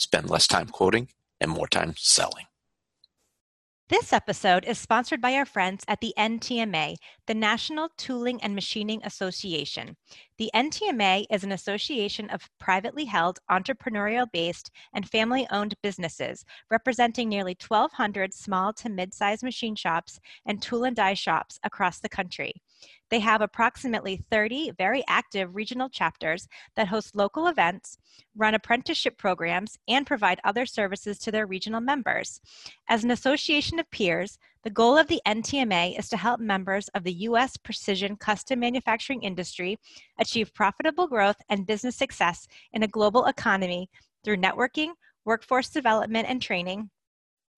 Spend less time quoting and more time selling. This episode is sponsored by our friends at the NTMA, the National Tooling and Machining Association. The NTMA is an association of privately held, entrepreneurial based, and family owned businesses representing nearly 1,200 small to mid sized machine shops and tool and die shops across the country. They have approximately 30 very active regional chapters that host local events, run apprenticeship programs, and provide other services to their regional members. As an association of peers, the goal of the NTMA is to help members of the U.S. precision custom manufacturing industry achieve profitable growth and business success in a global economy through networking, workforce development and training,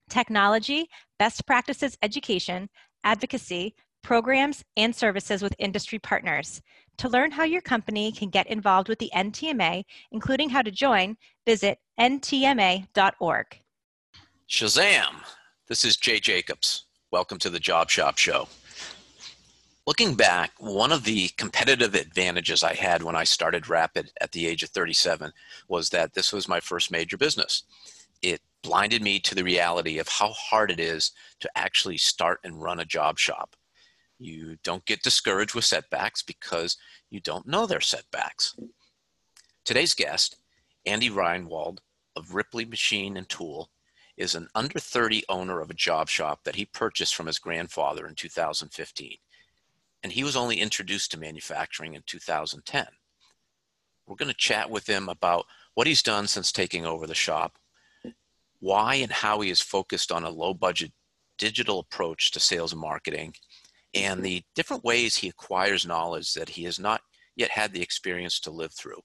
technology, best practices education, advocacy, programs, and services with industry partners. To learn how your company can get involved with the NTMA, including how to join, visit ntma.org. Shazam! This is Jay Jacobs. Welcome to the Job Shop Show. Looking back, one of the competitive advantages I had when I started Rapid at the age of 37 was that this was my first major business. It blinded me to the reality of how hard it is to actually start and run a job shop. You don't get discouraged with setbacks because you don't know they're setbacks. Today's guest, Andy Reinwald of Ripley Machine and Tool, is an under 30 owner of a job shop that he purchased from his grandfather in 2015. And he was only introduced to manufacturing in 2010. We're going to chat with him about what he's done since taking over the shop, why and how he is focused on a low budget digital approach to sales and marketing, and the different ways he acquires knowledge that he has not yet had the experience to live through.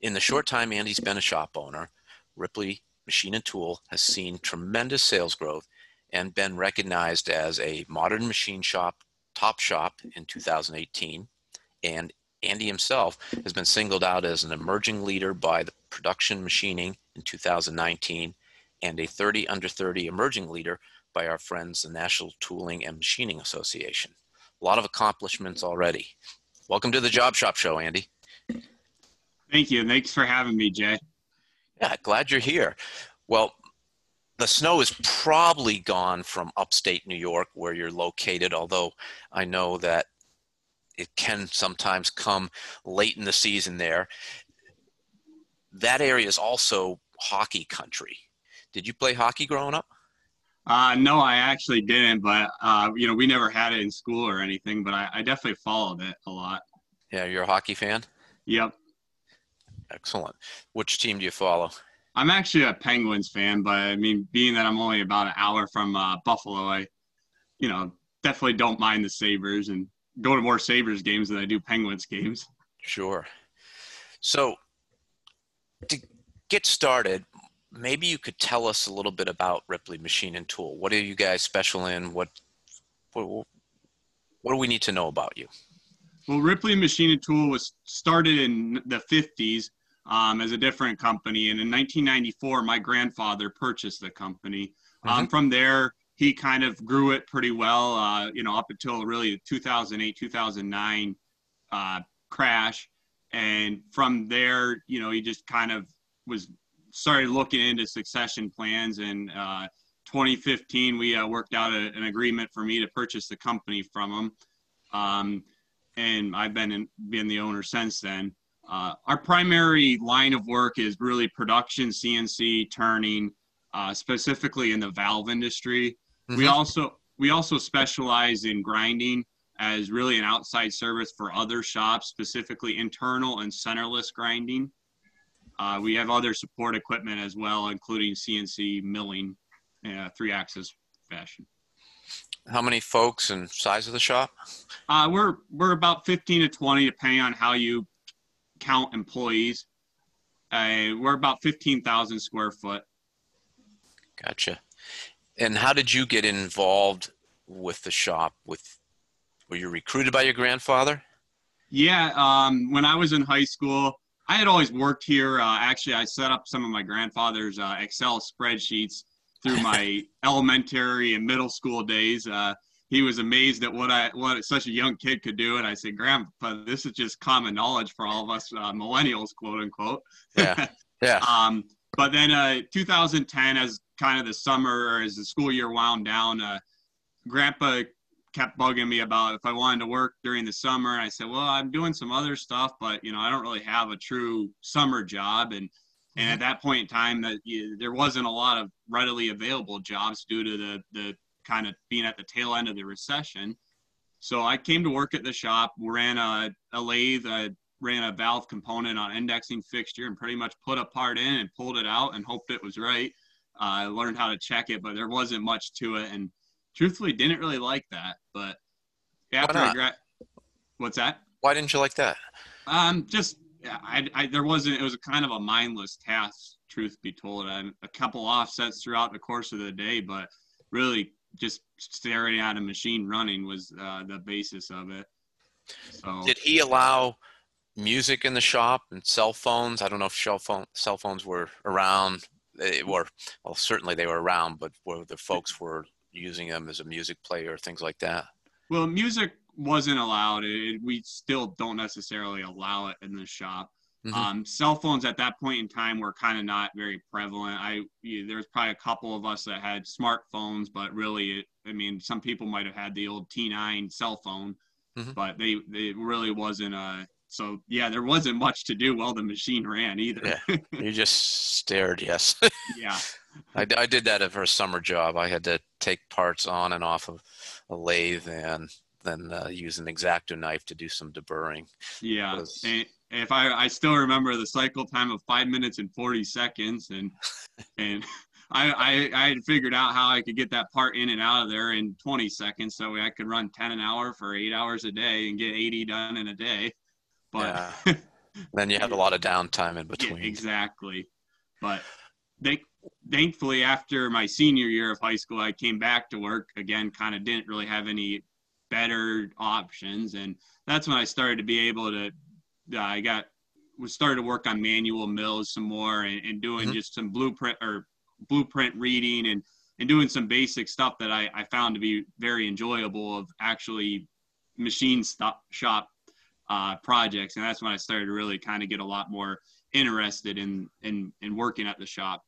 In the short time Andy's been a shop owner, Ripley Machine and Tool has seen tremendous sales growth and been recognized as a modern machine shop top shop in 2018. And Andy himself has been singled out as an emerging leader by the Production Machining in 2019 and a 30 under 30 emerging leader by our friends, the National Tooling and Machining Association. A lot of accomplishments already. Welcome to the Job Shop Show, Andy. Thank you. Thanks for having me, Jay. Yeah, glad you're here. Well, the snow is probably gone from upstate New York where you're located, although I know that it can sometimes come late in the season there. That area is also hockey country. Did you play hockey growing up? Uh, no, I actually didn't, but uh, you know, we never had it in school or anything. But I, I definitely followed it a lot. Yeah, you're a hockey fan. Yep. Excellent. Which team do you follow? I'm actually a Penguins fan, but I mean, being that I'm only about an hour from uh, Buffalo, I, you know, definitely don't mind the Sabres and go to more Sabres games than I do Penguins games. Sure. So, to get started, maybe you could tell us a little bit about Ripley Machine and Tool. What are you guys special in? What what, what do we need to know about you? Well, Ripley Machine and Tool was started in the 50s um, as a different company, and in 1994, my grandfather purchased the company. Um, mm-hmm. From there, he kind of grew it pretty well, uh, you know, up until really the 2008 2009 uh, crash, and from there, you know, he just kind of was started looking into succession plans. And uh, 2015, we uh, worked out a, an agreement for me to purchase the company from them Um, and I've been in, been the owner since then. Uh, our primary line of work is really production, CNC, turning, uh, specifically in the valve industry. Mhm. We also we also specialize in grinding as really an outside service for other shops, specifically internal and centerless grinding. Uh, we have other support equipment as well, including CNC milling, uh, three axis fashion. How many folks and size of the shop? Uh, we're we're about 15 to 20, depending on how you count employees. Uh, we're about 15,000 square foot. Gotcha. And how did you get involved with the shop? With were you recruited by your grandfather? Yeah, um, when I was in high school, I had always worked here. Uh, actually, I set up some of my grandfather's uh, Excel spreadsheets through my elementary and middle school days. Uh, he was amazed at what I what such a young kid could do, and I said, "Grandpa, this is just common knowledge for all of us uh, millennials, quote unquote." Yeah. Yeah. um, but then uh, 2010, as kind of the summer as the school year wound down, uh, Grandpa kept bugging me about if I wanted to work during the summer. And I said, well, I'm doing some other stuff, but you know, I don't really have a true summer job. And and at that point in time, that you, there wasn't a lot of readily available jobs due to the the kind of being at the tail end of the recession. So I came to work at the shop, ran a, a lathe, I ran a valve component on indexing fixture, and pretty much put a part in and pulled it out and hoped it was right. Uh, I learned how to check it, but there wasn't much to it, and truthfully, didn't really like that. But after I gra- what's that? Why didn't you like that? Um, just I, I there wasn't. It was a kind of a mindless task, truth be told. And a couple offsets throughout the course of the day, but really just staring at a machine running was uh, the basis of it. So Did he allow music in the shop and cell phones? I don't know if cell phone cell phones were around. They were well, certainly they were around, but where the folks were using them as a music player, things like that. Well, music wasn't allowed. It, we still don't necessarily allow it in the shop. Mhm. Um, cell phones at that point in time were kind of not very prevalent. I yeah, there was probably a couple of us that had smartphones, but really, it, I mean, some people might have had the old T9 cell phone, Mhm. but they they really wasn't a. So yeah, there wasn't much to do while the machine ran either. Yeah. You just stared. Yes. yeah. I, I did that for a summer job. I had to take parts on and off of a lathe and then uh, use an exacto knife to do some deburring. Yeah, was- and if I I still remember the cycle time of five minutes and forty seconds, and and I, I I had figured out how I could get that part in and out of there in twenty seconds, so I could run ten an hour for eight hours a day and get eighty done in a day. But Then you had a lot of downtime in Yeah, between. exactly. But they, thankfully, after my senior year of high school, I came back to work again. Kind of didn't really have any better options, and that's when I started to be able to. Uh, I got was started to work on manual mills some more and, and doing Mhm. just some blueprint or blueprint reading and and doing some basic stuff that I, I found to be very enjoyable of actually machine stop shop uh, projects, and that's when I started to really kind of get a lot more interested in in in working at the shop.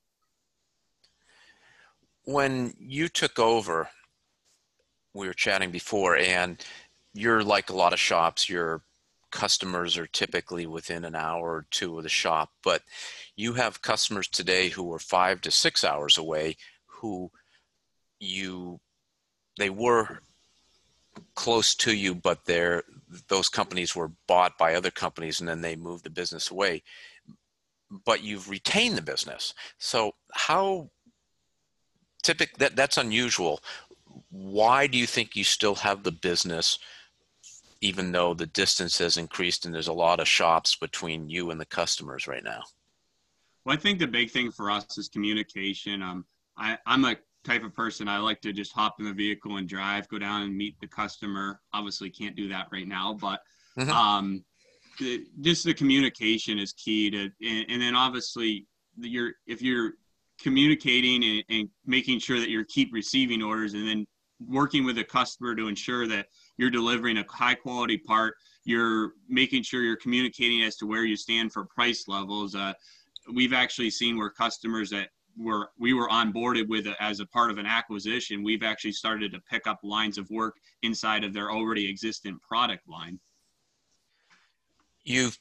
when you took over, we were chatting before, and you're like a lot of shops, your customers are typically within an hour or two of the shop, but you have customers today who are five to six hours away who you they were close to you but they're those companies were bought by other companies and then they moved the business away. But you've retained the business. So how typical that that's unusual. Why do you think you still have the business even though the distance has increased and there's a lot of shops between you and the customers right now? Well, I think the big thing for us is communication. Um, I, I'm a type of person I like to just hop in the vehicle and drive, go down and meet the customer. Obviously, can't do that right now, but Mhm. um, the, just the communication is key to, and, and then obviously you're if you're communicating and, and making sure that you keep receiving orders, and then working with the customer to ensure that you're delivering a high quality part. You're making sure you're communicating as to where you stand for price levels. Uh, we've actually seen where customers that were we were onboarded with as a part of an acquisition, we've actually started to pick up lines of work inside of their already existent product line. you've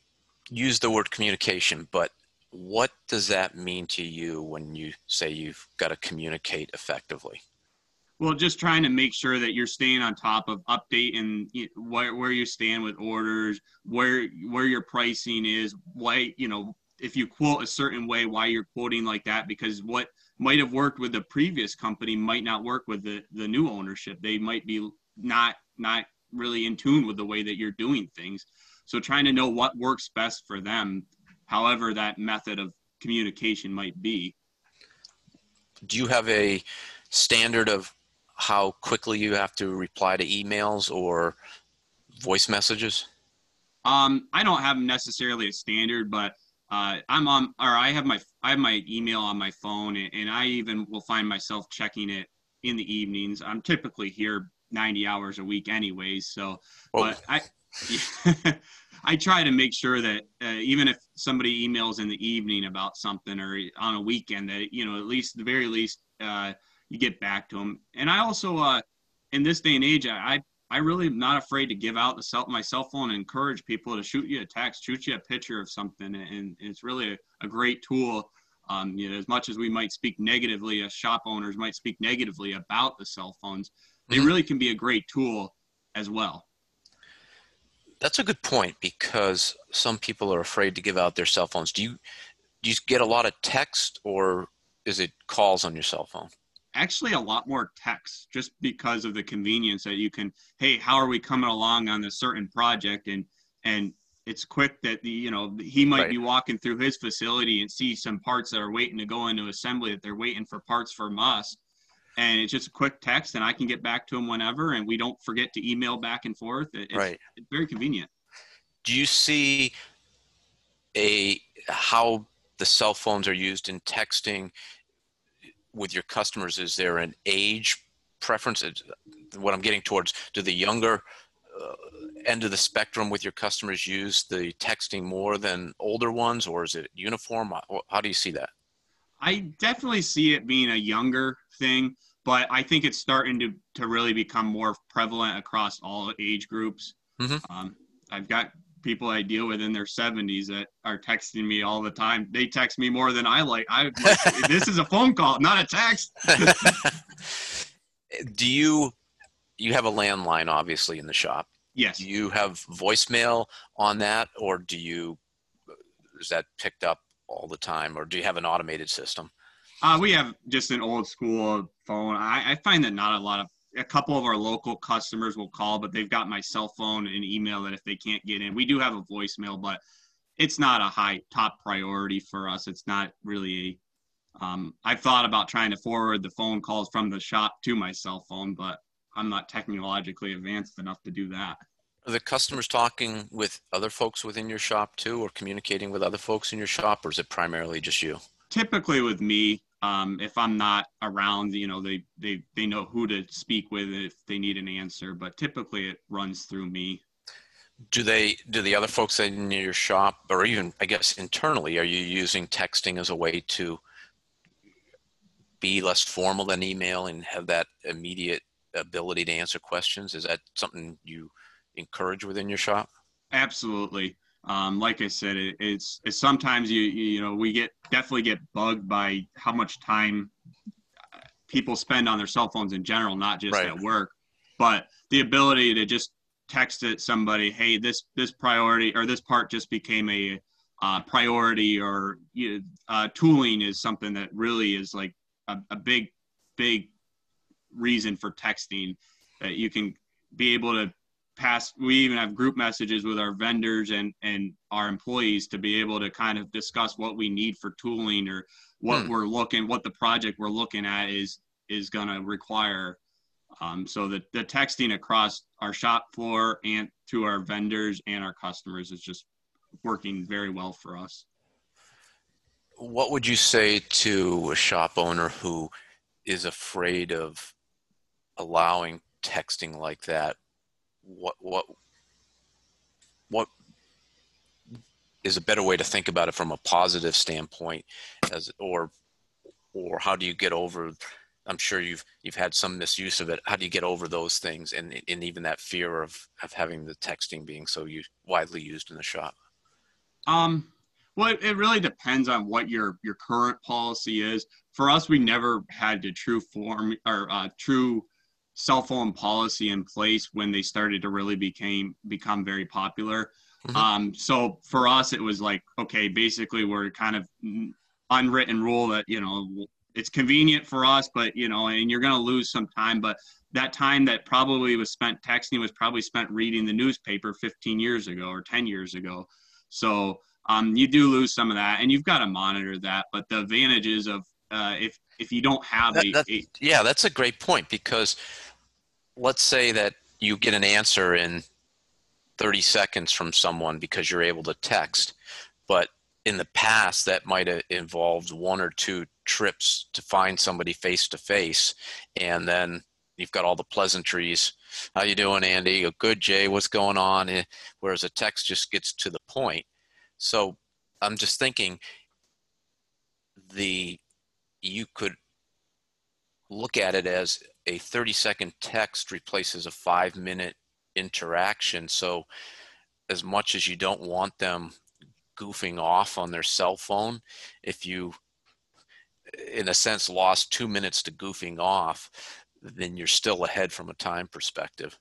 used the word communication but what does that mean to you when you say you've got to communicate effectively? Well, just trying to make sure that you're staying on top of updating where, where you stand with orders, where where your pricing is, why you know if you quote a certain way, why you're quoting like that, because what might have worked with the previous company might not work with the the new ownership. They might be not not really in tune with the way that you're doing things. So trying to know what works best for them, however that method of communication might be. Do you have a standard of how quickly you have to reply to emails or voice messages? Um, I don't have necessarily a standard, but uh, I'm on, or I have my, I have my email on my phone, and, and I even will find myself checking it in the evenings. I'm typically here 90 hours a week, anyways. So, but I, I try to make sure that uh, even if somebody emails in the evening about something or on a weekend, that you know at least the very least uh, you get back to them. And I also, uh, in this day and age, I I really am not afraid to give out the cell, my cell phone and encourage people to shoot you a text, shoot you a picture of something, and it's really a, a great tool. Um, you know, as much as we might speak negatively, as shop owners might speak negatively about the cell phones, they mm-hmm. really can be a great tool as well. That's a good point because some people are afraid to give out their cell phones. Do you do you get a lot of text or is it calls on your cell phone? Actually a lot more text just because of the convenience that you can hey how are we coming along on this certain project and and it's quick that the you know he might right. be walking through his facility and see some parts that are waiting to go into assembly that they're waiting for parts from us and it's just a quick text and i can get back to him whenever and we don't forget to email back and forth it's, right. it's very convenient do you see a how the cell phones are used in texting with your customers, is there an age preference? What I'm getting towards, do the younger uh, end of the spectrum with your customers use the texting more than older ones, or is it uniform? How do you see that? I definitely see it being a younger thing, but I think it's starting to, to really become more prevalent across all age groups. Mm-hmm. Um, I've got people I deal with in their 70s that are texting me all the time. They text me more than I like. I like, this is a phone call, not a text. Do you you have a landline obviously in the shop? Yes. Do you have voicemail on that or do you is that picked up all the time or do you have an automated system? Uh, we have just an old school phone. I, I find that not a lot of a couple of our local customers will call, but they've got my cell phone and email that if they can't get in, we do have a voicemail, but it's not a high top priority for us. It's not really a, um, I've thought about trying to forward the phone calls from the shop to my cell phone, but I'm not technologically advanced enough to do that. Are the customers talking with other folks within your shop too, or communicating with other folks in your shop, or is it primarily just you? Typically with me, um, if I'm not around, you know, they, they, they know who to speak with if they need an answer, but typically it runs through me. Do they, do the other folks in your shop or even, I guess, internally, are you using texting as a way to be less formal than email and have that immediate ability to answer questions? Is that something you encourage within your shop? Absolutely um, like I said, it, it's, it's sometimes you, you know we get definitely get bugged by how much time people spend on their cell phones in general, not just right. at work. But the ability to just text it somebody, hey, this this priority or this part just became a uh, priority, or you know, uh, tooling is something that really is like a, a big big reason for texting that you can be able to past we even have group messages with our vendors and and our employees to be able to kind of discuss what we need for tooling or what hmm. we're looking what the project we're looking at is is going to require um, so the, the texting across our shop floor and to our vendors and our customers is just working very well for us what would you say to a shop owner who is afraid of allowing texting like that what what what is a better way to think about it from a positive standpoint as or or how do you get over i'm sure you've you've had some misuse of it how do you get over those things and and even that fear of of having the texting being so widely used in the shop um Well, it really depends on what your your current policy is. For us, we never had a true form or uh, true cell phone policy in place when they started to really became become very popular. Mm-hmm. Um, so for us, it was like, okay, basically we're kind of unwritten rule that you know it's convenient for us, but you know, and you're going to lose some time. But that time that probably was spent texting was probably spent reading the newspaper 15 years ago or 10 years ago. So um, you do lose some of that, and you've got to monitor that. But the advantages of uh, if if you don't have that, a, a yeah, that's a great point because let's say that you get an answer in 30 seconds from someone because you're able to text. But in the past, that might have involved one or two trips to find somebody face to face. And then you've got all the pleasantries. How you doing, Andy? Oh, good, Jay. What's going on? Eh, whereas a text just gets to the point. So I'm just thinking the you could look at it as a 30 second text replaces a five minute interaction. So, as much as you don't want them goofing off on their cell phone, if you, in a sense, lost two minutes to goofing off, then you're still ahead from a time perspective.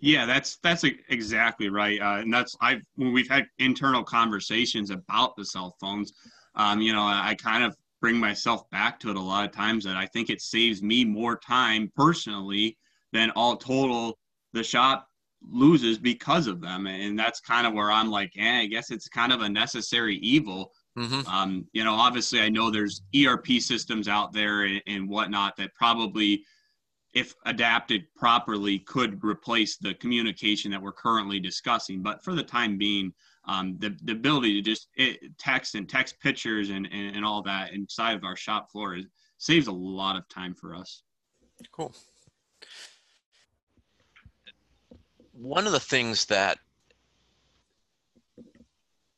Yeah, that's that's exactly right, uh, and that's I've when we've had internal conversations about the cell phones. Um, you know, I, I kind of bring myself back to it a lot of times that I think it saves me more time personally than all total the shop loses because of them. And that's kind of where I'm like, yeah, I guess it's kind of a necessary evil. Mm-hmm. Um, you know, obviously I know there's ERP systems out there and, and whatnot that probably if adapted properly could replace the communication that we're currently discussing. But for the time being, um, the, the ability to just it, text and text pictures and, and, and all that inside of our shop floor is, saves a lot of time for us. Cool. One of the things that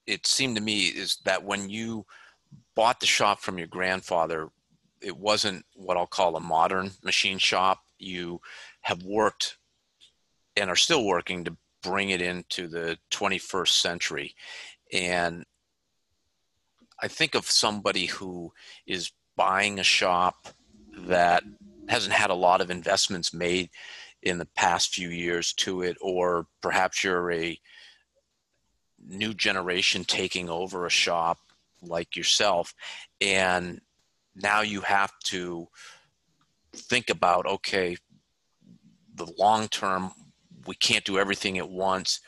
it seemed to me is that when you bought the shop from your grandfather, it wasn't what I'll call a modern machine shop. You have worked and are still working to bring it into the 21st century. And I think of somebody who is buying a shop that hasn't had a lot of investments made in the past few years to it, or perhaps you're a new generation taking over a shop like yourself, and now you have to think about okay, the long term we can't do everything at once,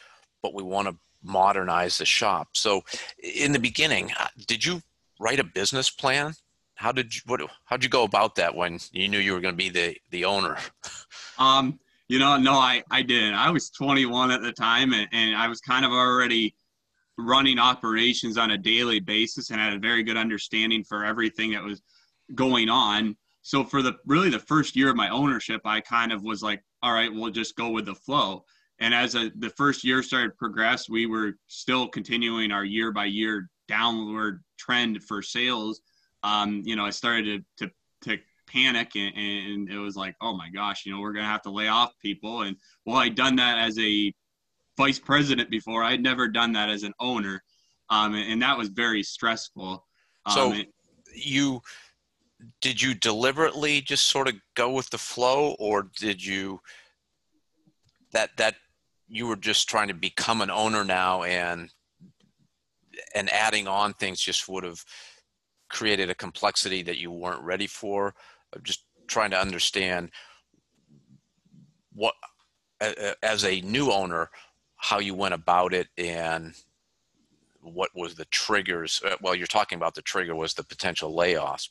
but we want to modernize the shop. So, in the beginning, uh, did you write a business plan? How did you what? How'd you go about that when you knew you were going to be the the owner? Um, you know, no, I I didn't. I was 21 at the time, and, and I was kind of already running operations on a daily basis, and had a very good understanding for everything that was going on. So for the really the first year of my ownership, I kind of was like, all right, we'll just go with the flow. And as a, the first year started to progress, we were still continuing our year by year downward trend for sales. Um, you know, I started to, to, to panic and, and, it was like, oh my gosh, you know, we're going to have to lay off people. And well, I'd done that as a vice president before. I'd never done that as an owner. Um, and, and, that was very stressful. Um, so you, did you deliberately just sort of go with the flow or did you that that you were just trying to become an owner now and and adding on things just would have created a complexity that you weren't ready for? I'm just trying to understand what as a new owner how you went about it and what was the triggers uh, well you're talking about the trigger was the potential layoffs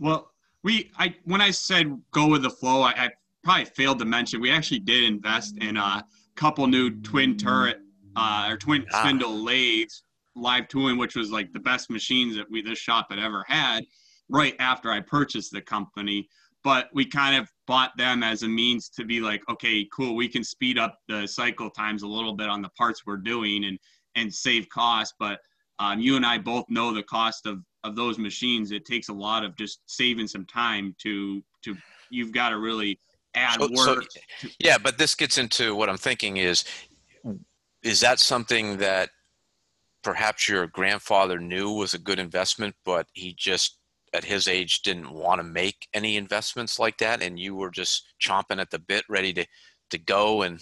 well, we I when I said go with the flow, I, I probably failed to mention we actually did invest in a couple new twin turret uh, or twin ah. spindle lathes, live tooling, which was like the best machines that we this shop had ever had. Right after I purchased the company, but we kind of bought them as a means to be like, okay, cool, we can speed up the cycle times a little bit on the parts we're doing and and save costs. But um, you and I both know the cost of of those machines, it takes a lot of just saving some time to to you've got to really add so, work. So, yeah, but this gets into what I'm thinking is is that something that perhaps your grandfather knew was a good investment, but he just at his age didn't want to make any investments like that, and you were just chomping at the bit, ready to to go. And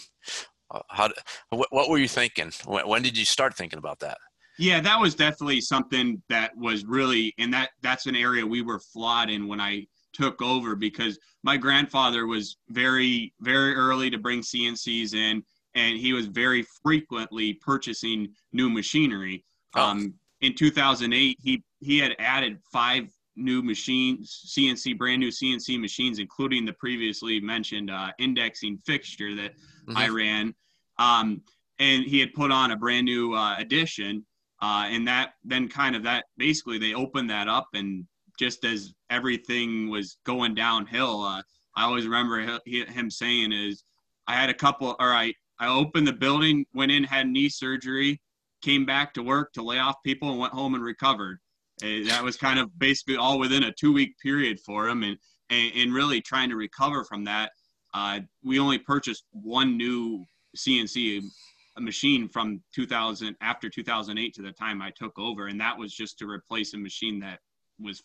uh, how? What, what were you thinking? When, when did you start thinking about that? Yeah, that was definitely something that was really, and that that's an area we were flawed in when I took over because my grandfather was very, very early to bring CNCs in, and he was very frequently purchasing new machinery. Oh. Um, in 2008, he he had added five new machines, CNC brand new CNC machines, including the previously mentioned uh, indexing fixture that mm-hmm. I ran. Um, and he had put on a brand new uh, addition, uh, and that then kind of that basically they opened that up, and just as everything was going downhill, uh, I always remember him saying is, I had a couple, or I I opened the building, went in, had knee surgery, came back to work to lay off people, and went home and recovered. And that was kind of basically all within a two week period for him, and, and and really trying to recover from that. Uh, we only purchased one new CNC machine from 2000 after 2008 to the time I took over, and that was just to replace a machine that was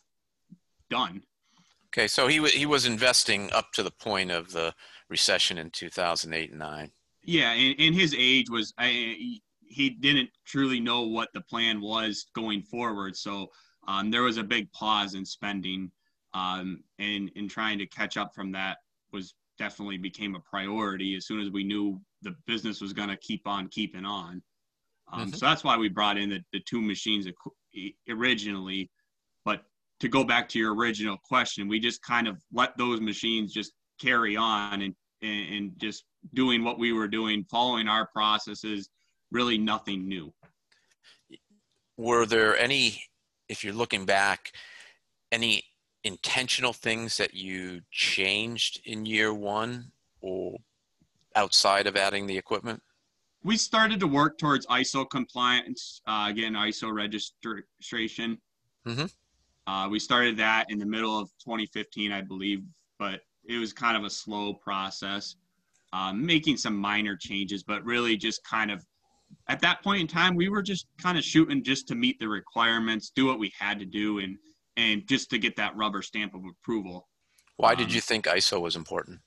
done. Okay, so he he was investing up to the point of the recession in 2008 and 9. Yeah, and, and his age was I, he didn't truly know what the plan was going forward, so um, there was a big pause in spending, um, and in trying to catch up from that was definitely became a priority as soon as we knew the business was going to keep on keeping on. Um, mm-hmm. So that's why we brought in the, the two machines originally. But to go back to your original question, we just kind of let those machines just carry on and, and, and just doing what we were doing, following our processes, really nothing new. Were there any, if you're looking back, any intentional things that you changed in year one or outside of adding the equipment? We started to work towards ISO compliance, uh, again, ISO registration. Mm-hmm. Uh, we started that in the middle of 2015, I believe, but it was kind of a slow process, uh, making some minor changes, but really just kind of at that point in time, we were just kind of shooting just to meet the requirements, do what we had to do, and and just to get that rubber stamp of approval. Why did um, you think ISO was important?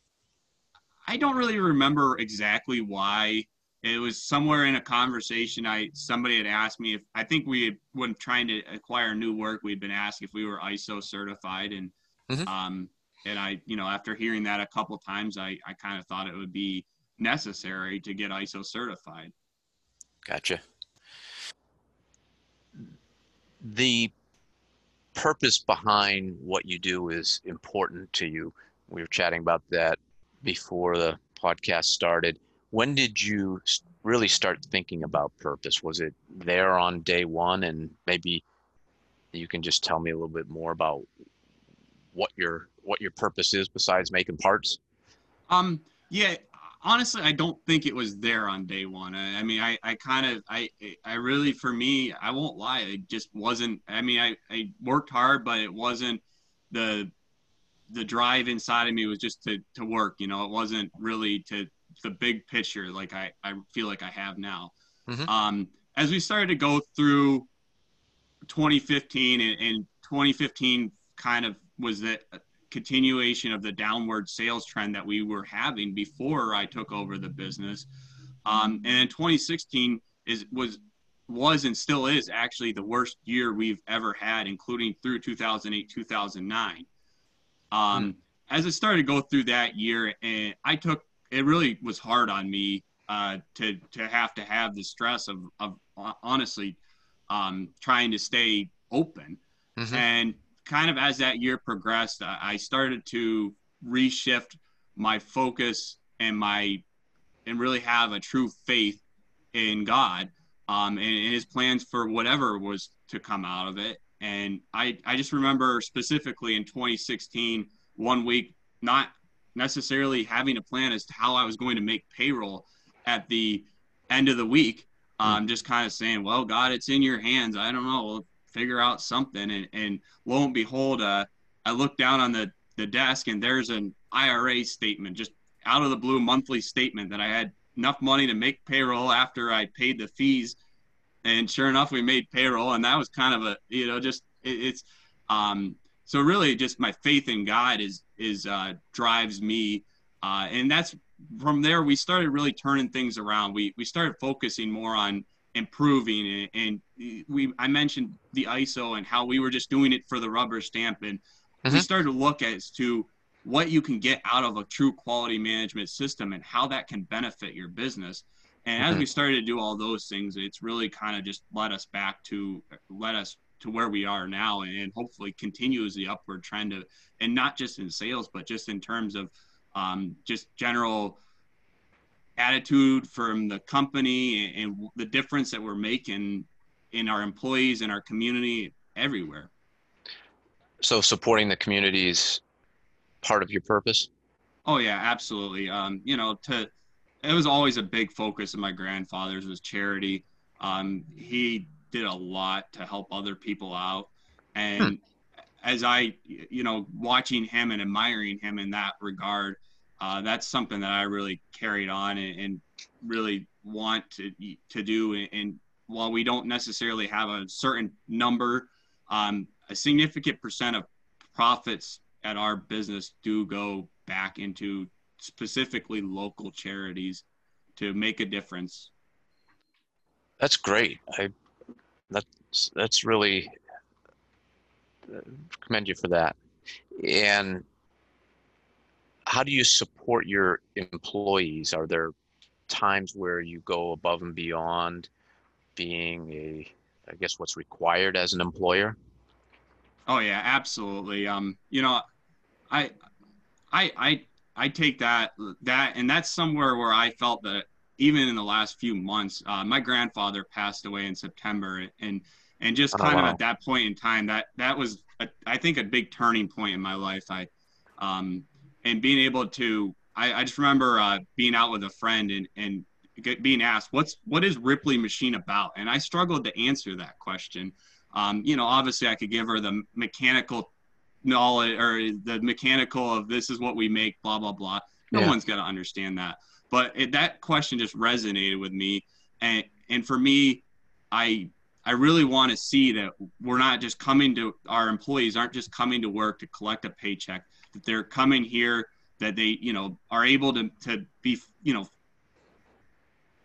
I don't really remember exactly why. It was somewhere in a conversation. I somebody had asked me if I think we had, when trying to acquire new work, we'd been asked if we were ISO certified, and mm-hmm. um, and I, you know, after hearing that a couple times, I I kind of thought it would be necessary to get ISO certified. Gotcha. The purpose behind what you do is important to you. We were chatting about that before the podcast started. When did you really start thinking about purpose? Was it there on day one? And maybe you can just tell me a little bit more about what your what your purpose is besides making parts. Um, yeah, honestly, I don't think it was there on day one. I, I mean, I, I kind of, I, I really, for me, I won't lie, it just wasn't. I mean, I, I worked hard, but it wasn't the, the drive inside of me was just to, to work. You know, it wasn't really to the big picture like I, I feel like I have now. Mm-hmm. Um, as we started to go through 2015 and, and 2015 kind of was the continuation of the downward sales trend that we were having before I took over the business. Um, and in 2016 is was was and still is actually the worst year we've ever had, including through 2008 2009. Um. As I started to go through that year, and I took it really was hard on me uh, to to have to have the stress of of honestly um, trying to stay open. Mm-hmm. And kind of as that year progressed, I started to reshift my focus and my and really have a true faith in God um, and, and His plans for whatever was to come out of it. And I I just remember specifically in 2016, one week not necessarily having a plan as to how I was going to make payroll at the end of the week. Um, mm. just kind of saying, well, God, it's in your hands. I don't know We'll figure out something. And, and lo and behold, uh, I look down on the, the desk and there's an IRA statement, just out of the blue monthly statement that I had enough money to make payroll after I paid the fees and sure enough, we made payroll, and that was kind of a you know just it, it's um, so really just my faith in God is is uh, drives me, uh, and that's from there we started really turning things around. We we started focusing more on improving and, and we I mentioned the ISO and how we were just doing it for the rubber stamp and mm-hmm. we started to look as to what you can get out of a true quality management system and how that can benefit your business. And mm-hmm. as we started to do all those things, it's really kind of just led us back to led us to where we are now and hopefully continues the upward trend of and not just in sales but just in terms of um, just general attitude from the company and, and the difference that we're making in our employees and our community everywhere. So supporting the community is part of your purpose? Oh yeah absolutely. Um, you know to it was always a big focus of my grandfather's was charity um, he did a lot to help other people out. And hmm. as I, you know, watching him and admiring him in that regard, uh, that's something that I really carried on and, and really want to to do. And, and, while we don't necessarily have a certain number, um, a significant percent of profits at our business do go back into specifically local charities to make a difference. That's great. I that's that's really uh, commend you for that. And how do you support your employees? Are there times where you go above and beyond being a, I guess, what's required as an employer? Oh yeah, absolutely. Um, you know, I, I, I, I take that that, and that's somewhere where I felt that even in the last few months, uh, my grandfather passed away in September, and and just oh, kind wow. of at that point in time, that that was a, I think a big turning point in my life. I, um, and being able to, I, I just remember uh, being out with a friend and and get, being asked what's what is Ripley Machine about, and I struggled to answer that question. Um, you know, obviously, I could give her the mechanical knowledge or the mechanical of this is what we make, blah blah blah. No yeah. one's going to understand that but it, that question just resonated with me, and and for me, I I really want to see that we're not just coming to our employees aren't just coming to work to collect a paycheck. That they're coming here that they you know are able to to be you know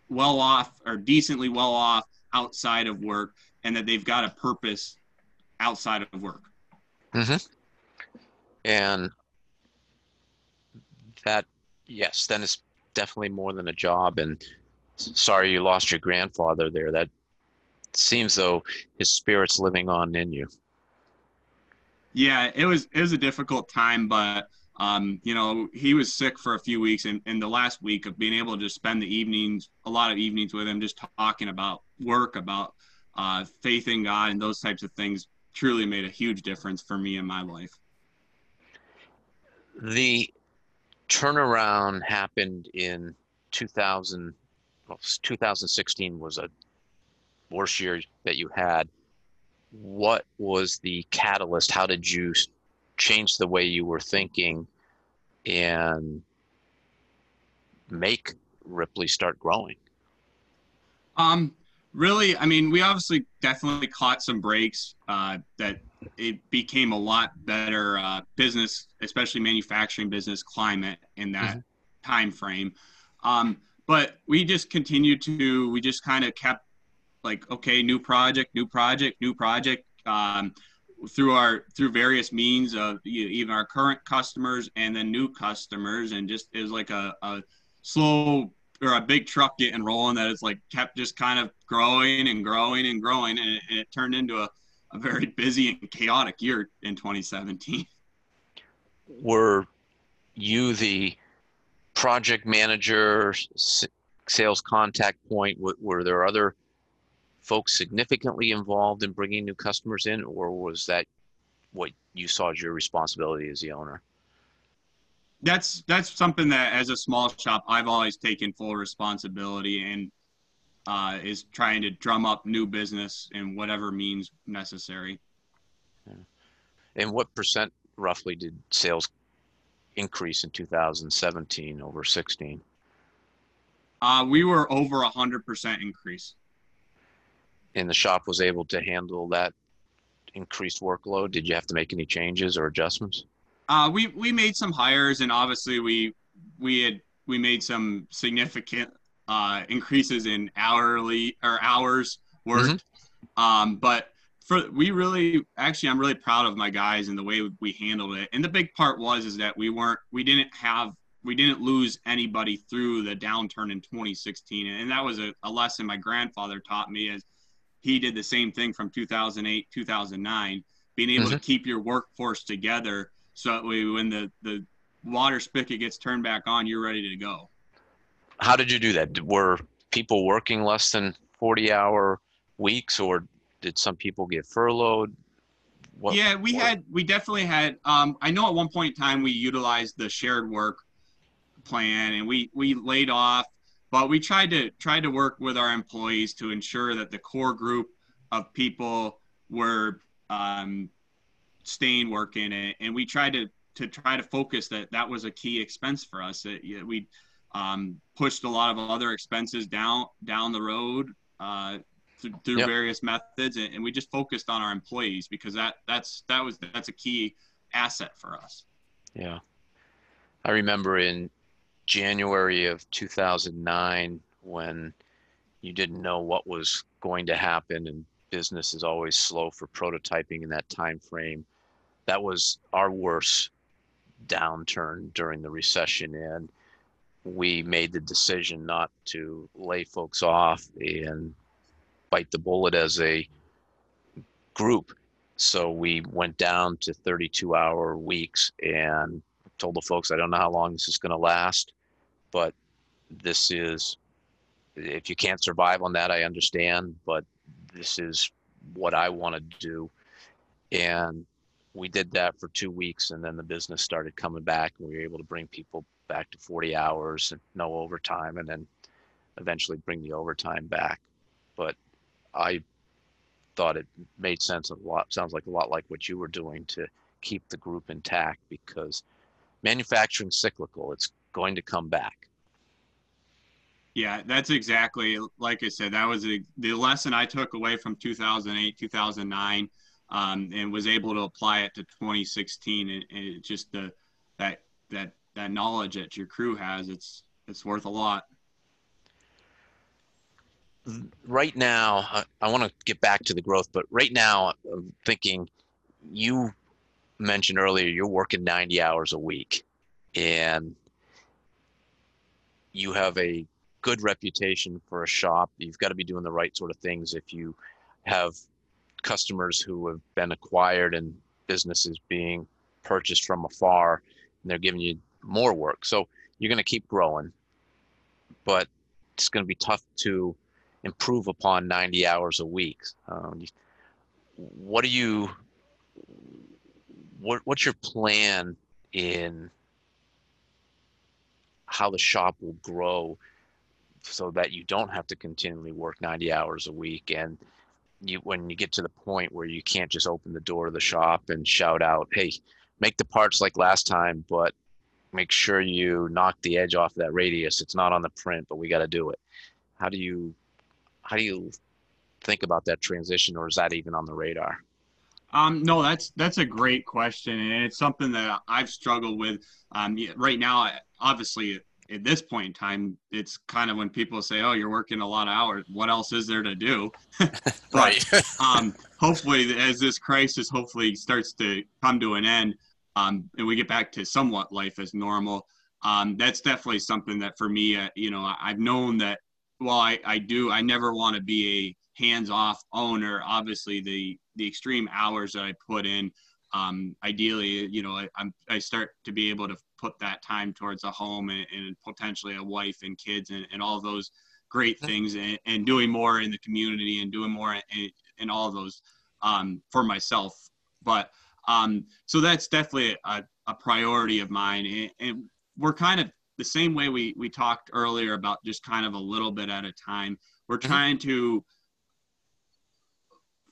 well off or decently well off outside of work, and that they've got a purpose outside of work. Mm-hmm. And that yes, then it's definitely more than a job. And sorry you lost your grandfather there. That seems though his spirit's living on in you. Yeah, it was it was a difficult time, but um, you know he was sick for a few weeks, and, and the last week of being able to just spend the evenings, a lot of evenings with him, just talking about work, about uh, faith in God, and those types of things, truly made a huge difference for me in my life. The turnaround happened in 2000 well, 2016 was a worst year that you had. What was the catalyst? How did you change the way you were thinking and make ripley start growing? Um really i mean we obviously definitely caught some breaks uh, that it became a lot better uh, business, especially manufacturing business climate in that mm-hmm. time frame. Um, but we just continued to, we just kind of kept like, okay, new project, new project, new project. Um, through our through various means of you know, even our current customers and then new customers and just is like a, a slow or a big truck getting rolling that is like kept just kind of growing and growing and growing and it, and it turned into a a very busy and chaotic year in 2017. Were you the project manager, sales contact point? Were there other folks significantly involved in bringing new customers in, or was that what you saw as your responsibility as the owner? That's that's something that, as a small shop, I've always taken full responsibility, and uh, is trying to drum up new business in whatever means necessary. And what percent roughly did sales increase in 2017 over 16? Uh, we were over a hundred percent increase. and the shop was able to handle that increased workload? Did you have to make any changes or adjustments? Uh, we we made some hires, and obviously we we had we made some significant uh, increases in hourly or hours worked. Mm-hmm. Um, but for we really actually I'm really proud of my guys and the way we handled it. And the big part was is that we weren't we didn't have we didn't lose anybody through the downturn in 2016 and that was a, a lesson my grandfather taught me as he did the same thing from 2008 2009 being able mm-hmm. to keep your workforce together so that way when the the water spigot gets turned back on you're ready to go how did you do that were people working less than 40 hour weeks or did some people get furloughed what, yeah we what? had we definitely had um, i know at one point in time we utilized the shared work plan and we we laid off but we tried to tried to work with our employees to ensure that the core group of people were um, staying working and, and we tried to to try to focus that that was a key expense for us that we um, pushed a lot of other expenses down down the road uh, through, through yep. various methods and, and we just focused on our employees because that that's that was that's a key asset for us yeah i remember in January of 2009 when you didn't know what was going to happen and business is always slow for prototyping in that time frame. That was our worst downturn during the recession and we made the decision not to lay folks off and bite the bullet as a group. So we went down to 32 hour weeks and told the folks, I don't know how long this is going to last but this is if you can't survive on that i understand but this is what i want to do and we did that for two weeks and then the business started coming back and we were able to bring people back to 40 hours and no overtime and then eventually bring the overtime back but i thought it made sense a lot sounds like a lot like what you were doing to keep the group intact because manufacturing cyclical it's going to come back. Yeah, that's exactly like I said. That was a, the lesson I took away from 2008, 2009, um, and was able to apply it to 2016. And, and just the that that that knowledge that your crew has, it's it's worth a lot. Right now, I, I want to get back to the growth, but right now, I'm thinking you mentioned earlier you're working 90 hours a week, and you have a good reputation for a shop. You've got to be doing the right sort of things if you have customers who have been acquired and businesses being purchased from afar and they're giving you more work. So you're going to keep growing, but it's going to be tough to improve upon 90 hours a week. Um, what do you, what, what's your plan in how the shop will grow so that you don't have to continually work 90 hours a week and you when you get to the point where you can't just open the door of the shop and shout out hey make the parts like last time but make sure you knock the edge off that radius. It's not on the print but we got to do it. How do you how do you think about that transition or is that even on the radar? Um, no, that's that's a great question, and it's something that I've struggled with. Um, right now, obviously, at this point in time, it's kind of when people say, "Oh, you're working a lot of hours. What else is there to do?" but, right. um, hopefully, as this crisis hopefully starts to come to an end, um, and we get back to somewhat life as normal, um, that's definitely something that for me, uh, you know, I've known that. Well, I, I do. I never want to be a hands-off owner. Obviously, the the extreme hours that I put in, um, ideally, you know, I, I'm, I start to be able to put that time towards a home and, and potentially a wife and kids and, and all those great things and, and, doing more in the community and doing more in, in all those um, for myself. But um, so that's definitely a, a priority of mine. And, and, we're kind of the same way we, we talked earlier about just kind of a little bit at a time. We're mm-hmm. trying to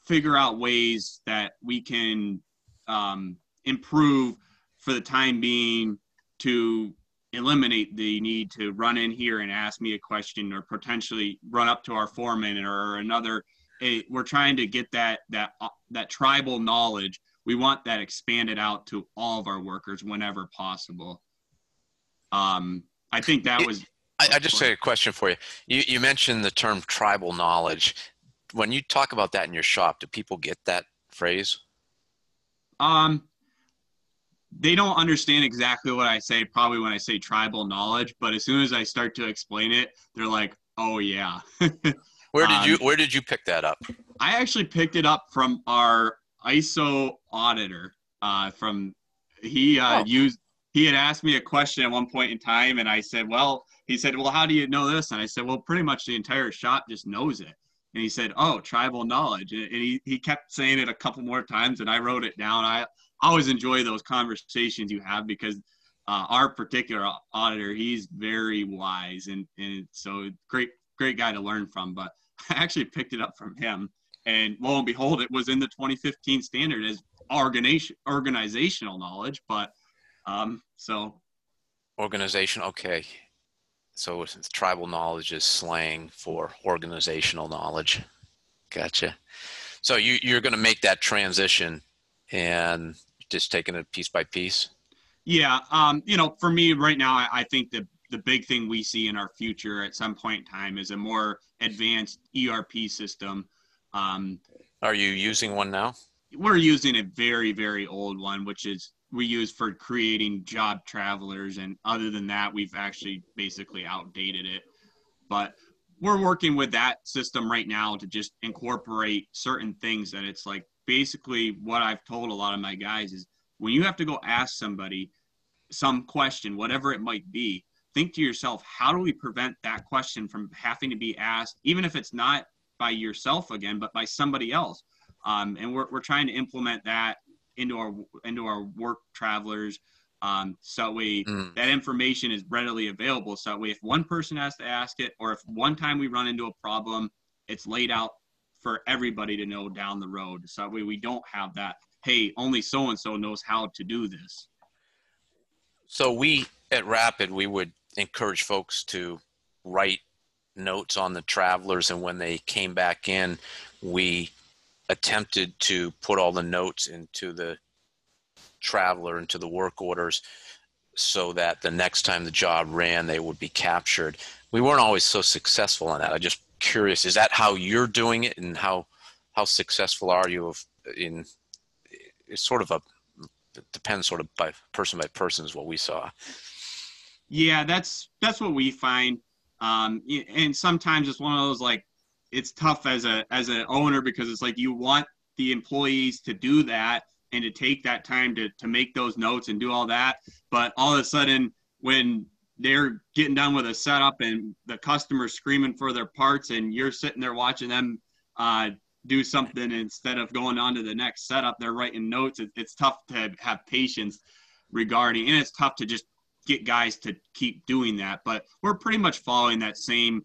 figure out ways that we can um, improve for the time being to eliminate the need to run in here and ask me a question or potentially run up to our foreman or another a we're trying to get that that uh, that tribal knowledge. We want that expanded out to all of our workers whenever possible. Um, I think that was. I, I just had a question for you. You you mentioned the term tribal knowledge. When you talk about that in your shop, do people get that phrase? Um, they don't understand exactly what I say probably when I say tribal knowledge, but as soon as I start to explain it, they're like, "Oh yeah." where did um, you Where did you pick that up? I actually picked it up from our ISO auditor. Uh, from he uh, oh. used he had asked me a question at one point in time, and I said, "Well," he said, "Well, how do you know this?" And I said, "Well, pretty much the entire shop just knows it." And he said, "Oh, tribal knowledge," and he he kept saying it a couple more times, and I wrote it down. I always enjoy those conversations you have because uh, our particular auditor, he's very wise and, and so great, great guy to learn from. But I actually picked it up from him, and lo and behold, it was in the 2015 standard as organization organizational knowledge. But um, so organization, okay. So tribal knowledge is slang for organizational knowledge. Gotcha. So you, you're going to make that transition and just taking it piece by piece? Yeah, um, you know, for me right now, I, I think the the big thing we see in our future at some point in time is a more advanced ERP system. Um, Are you using one now? We're using a very very old one, which is we use for creating job travelers, and other than that, we've actually basically outdated it. But we're working with that system right now to just incorporate certain things that it's like basically what I've told a lot of my guys is when you have to go ask somebody some question, whatever it might be, think to yourself, how do we prevent that question from having to be asked, even if it's not by yourself again, but by somebody else? Um, and we're, we're trying to implement that into our into our work travelers um, so we mm. that information is readily available so we if one person has to ask it or if one time we run into a problem it's laid out for everybody to know down the road. So we, we don't have that, hey, only so and so knows how to do this. So we at Rapid, we would encourage folks to write notes on the travelers. And when they came back in, we attempted to put all the notes into the traveler, into the work orders, so that the next time the job ran, they would be captured. We weren't always so successful in that. I just curious is that how you're doing it and how how successful are you of in it's sort of a depends sort of by person by person is what we saw. Yeah that's that's what we find um and sometimes it's one of those like it's tough as a as an owner because it's like you want the employees to do that and to take that time to to make those notes and do all that but all of a sudden when they're getting done with a setup and the customer's screaming for their parts and you're sitting there watching them uh, do something instead of going on to the next setup. They're writing notes. It, it's tough to have patience regarding and it's tough to just get guys to keep doing that but we're pretty much following that same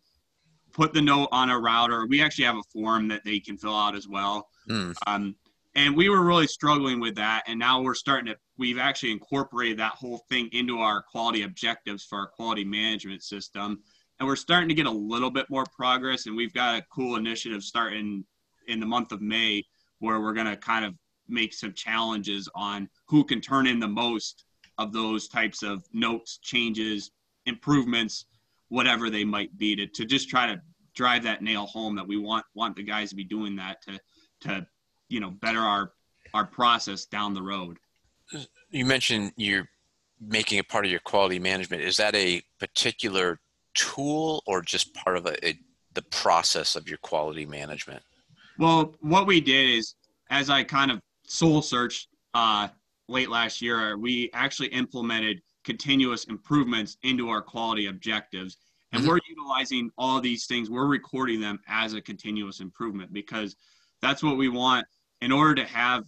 put the note on a router. We actually have a form that they can fill out as well. Mm. um, and we were really struggling with that and now we're starting to we've actually incorporated that whole thing into our quality objectives for our quality management system. And we're starting to get a little bit more progress and we've got a cool initiative starting in the month of may where we're going to kind of make some challenges on who can turn in the most of those types of notes changes improvements whatever they might be to, to just try to drive that nail home that we want want the guys to be doing that to to you know better our our process down the road. You mentioned you're making it part of your quality management. Is that a particular tool or just part of a, a, the process of your quality management? Well what we did is as i kind of soul searched uh, late last year we actually implemented continuous improvements into our quality objectives. And mm-hmm. we're utilizing all these things we're recording them as a continuous improvement because that's what we want. In order to have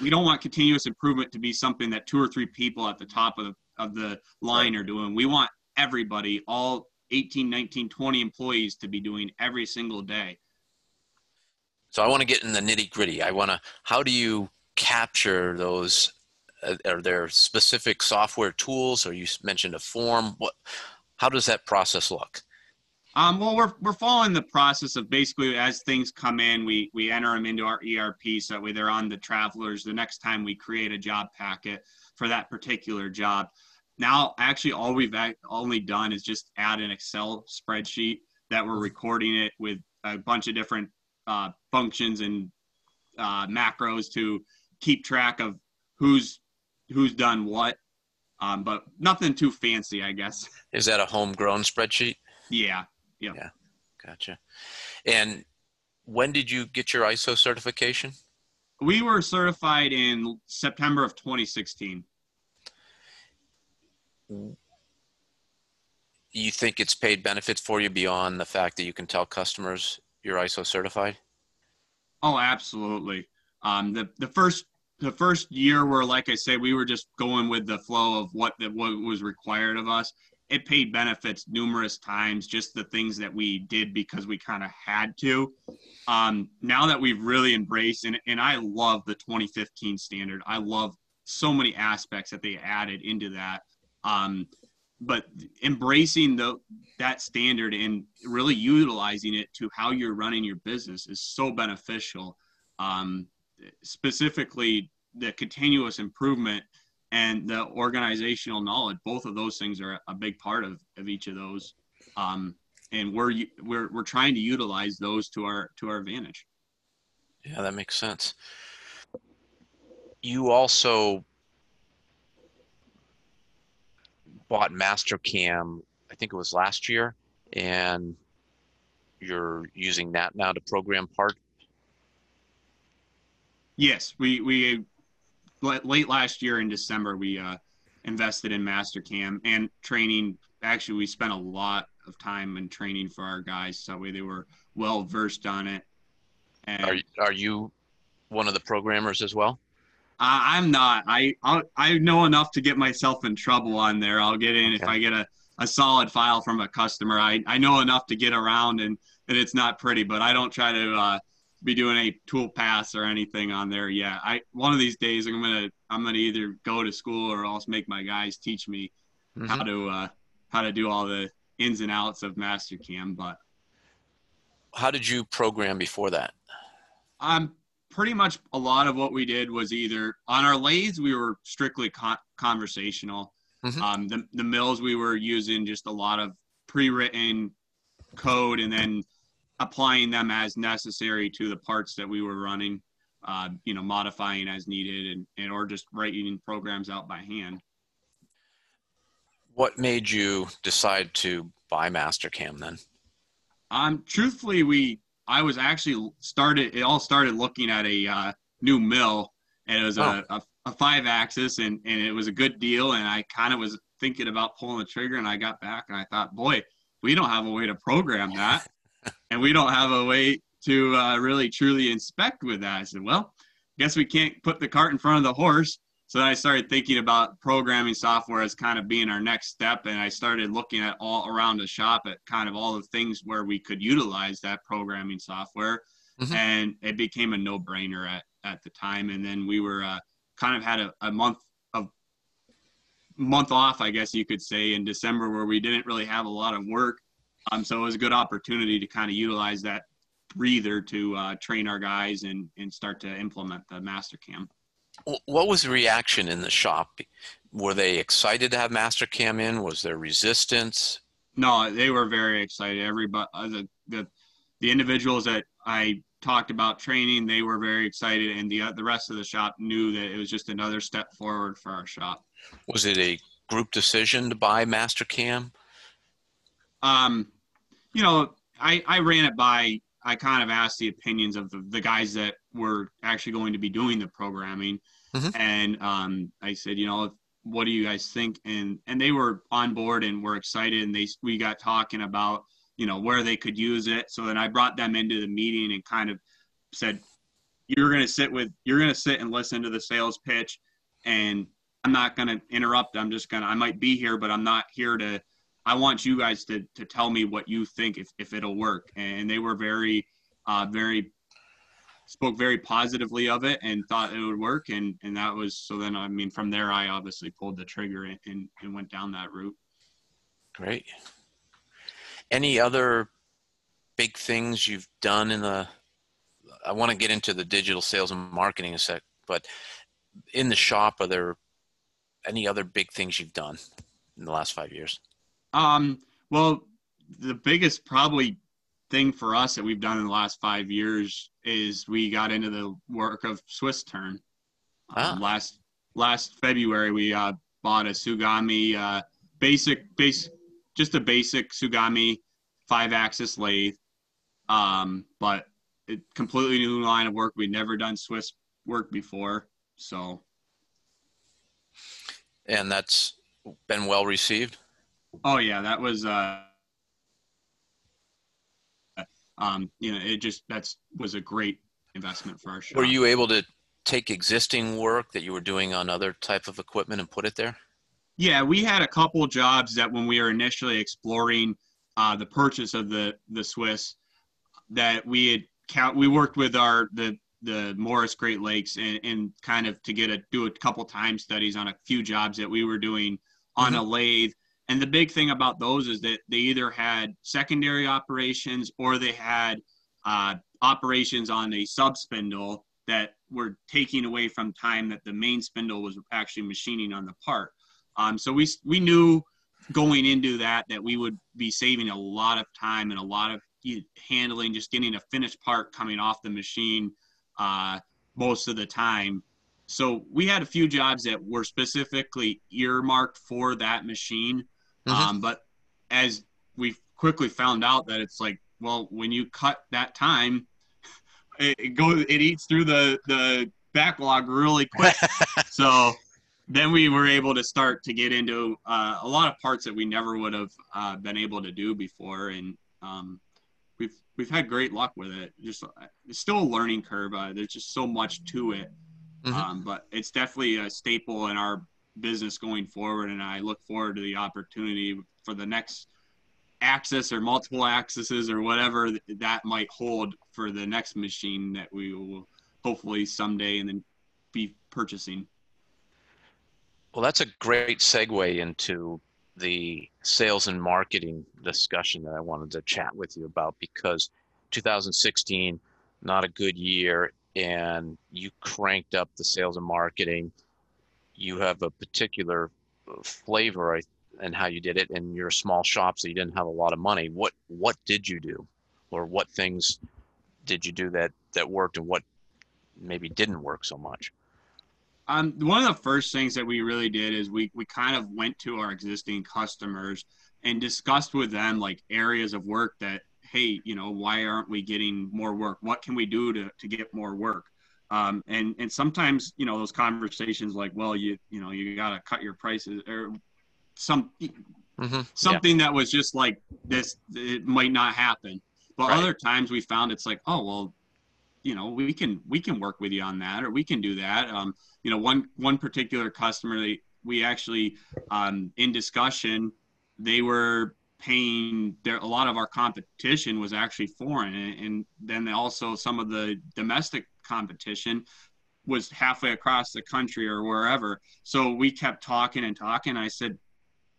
we don't want continuous improvement to be something that two or three people at the top of of the line are doing. We want everybody all 18 19 20 employees to be doing every single day. So i want to get in the nitty gritty i want to how do you capture those uh, are there specific software tools? Or you mentioned a form? What how does that process look Um, well, we're we're following the process of basically as things come in, we we enter them into our ERP so that way they're on the travelers. The next time we create a job packet for that particular job. Now, actually, all we've only done is just add an Excel spreadsheet that we're recording it with a bunch of different uh, functions and uh, macros to keep track of who's who's done what. Um, but nothing too fancy, I guess. Is that a homegrown spreadsheet? Yeah. Yep. Yeah. Gotcha. And when did you get your ISO certification? We were certified in September of 2016. You think it's paid benefits for you beyond the fact that you can tell customers you're ISO certified? Oh, absolutely. Um, the the first the first year where, like I said, we were just going with the flow of what the, what was required of us. It paid benefits numerous times, just the things that we did because we kind of had to. Um, now that we've really embraced, and, and I love the 2015 standard. I love so many aspects that they added into that. Um, but embracing the that standard and really utilizing it to how you're running your business is so beneficial. Um, specifically, the continuous improvement and the organizational knowledge. Both of those things are a big part of, of each of those. Um, and we're we're we're trying to utilize those to our to our advantage. Yeah, that makes sense. You also bought Mastercam, I think it was last year, and you're using that now to program part. Yes, we we late last year in December we uh, invested in Mastercam and training. Actually, we spent a lot of time in training for our guys, so way they were well versed on it. And are are you one of the programmers as well? I'm not. I I'll, i know enough to get myself in trouble on there. I'll get in okay. if I get a, a solid file from a customer. I, I know enough to get around and, and it's not pretty, but I don't try to uh, be doing a tool pass or anything on there yet. I one of these days I'm gonna I'm gonna either go to school or else make my guys teach me mm-hmm. how to uh, how to do all the ins and outs of Mastercam. But how did you program before that? I'm pretty much a lot of what we did was either on our lathes we were strictly con- conversational. Mm-hmm. Um, the the mills we were using just a lot of pre-written code and then applying them as necessary to the parts that we were running. Uh, you know, modifying as needed and, and or just writing programs out by hand. What made you decide to buy Mastercam then? Um, truthfully, we I was actually started. It all started looking at a uh, new mill, and it was oh. a, a, a, five axis, and and it was a good deal. And I kind of was thinking about pulling the trigger, and I got back, and I thought, boy, we don't have a way to program that, and we don't have a way to uh, really truly inspect with that. I said, well, guess we can't put the cart in front of the horse. So then I started thinking about programming software as kind of being our next step. And I started looking at all around the shop at kind of all the things where we could utilize that programming software. Mm-hmm. And it became a no brainer at, at the time. And then we were uh, kind of had a, a month of month off, I guess you could say, in December where we didn't really have a lot of work. Um, so it was a good opportunity to kind of utilize that breather to uh, train our guys and, and start to implement the Mastercam. What was the reaction in the shop? Were they excited to have Mastercam in? Was there resistance? No, they were very excited. Everybody, uh, the, the the individuals that I talked about training, they were very excited, and the uh, the rest of the shop knew that it was just another step forward for our shop. Was it a group decision to buy Mastercam? Um, you know, I I ran it by I kind of asked the opinions of the, the guys that were actually going to be doing the programming, mm-hmm. and um, I said, you know, what do you guys think? And and they were on board and were excited, and they we got talking about you know where they could use it. So then I brought them into the meeting and kind of said, you're going to sit with you're going to sit and listen to the sales pitch, and I'm not going to interrupt. I'm just gonna I might be here, but I'm not here to I want you guys to to tell me what you think if if it'll work. And they were very uh, very spoke very positively of it and thought it would work. And and that was so then i mean from there i obviously pulled the trigger and and, and went down that route. Great. Any other big things you've done in the i want to get into the digital sales and marketing in a sec but in the shop are there any other big things you've done in the last five years um well the biggest probably thing for us that we've done in the last five years is we got into the work of swiss turn ah. um, last last february we uh, bought a Tsugami uh, basic base just a basic Tsugami five axis lathe um, but it completely new line of work. We'd never done Swiss work before, so. And that's been well received. Oh yeah, that was. Uh, um, you know, it just that's was a great investment for our shop. Were you able to take existing work that you were doing on other type of equipment and put it there? Yeah, we had a couple jobs that when we were initially exploring uh, the purchase of the the Swiss, that we had count we worked with our the the Morris Great Lakes and, and kind of to get a do a couple time studies on a few jobs that we were doing on mm-hmm. a lathe. And the big thing about those is that they either had secondary operations or they had uh, operations on a sub spindle that were taking away from time that the main spindle was actually machining on the part. Um, so we we knew going into that that we would be saving a lot of time and a lot of handling, just getting a finished part coming off the machine uh, most of the time. So we had a few jobs that were specifically earmarked for that machine. Mm-hmm. Um, but as we quickly found out that it's like, well, when you cut that time, it, it goes, it eats through the, the backlog really quick. so then we were able to start to get into uh, a lot of parts that we never would have uh, been able to do before. And um, we've we've had great luck with it. Just it's still a learning curve. Uh, there's just so much to it, mm-hmm. um, but it's definitely a staple in our business going forward. And I look forward to the opportunity for the next axis or multiple axes or whatever that might hold for the next machine that we will hopefully someday and then be purchasing. Well, that's a great segue into the sales and marketing discussion that I wanted to chat with you about because 2016, not a good year, and you cranked up the sales and marketing. You have a particular flavor and how you did it, and you're a small shop, so you didn't have a lot of money. What what did you do, or what things did you do that that worked, and what maybe didn't work so much? Um, one of the first things that we really did is we we kind of went to our existing customers and discussed with them like areas of work that hey you know why aren't we getting more work what can we do to, to get more work um, and and sometimes you know those conversations like well you you know you got to cut your prices or some mm-hmm. something yeah. that was just like this it might not happen but right. other times we found it's like oh well you know we can we can work with you on that or we can do that um, you know one one particular customer they, we actually um, in discussion they were paying their a lot of our competition was actually foreign and, and then also some of the domestic competition was halfway across the country or wherever. So we kept talking and talking. I said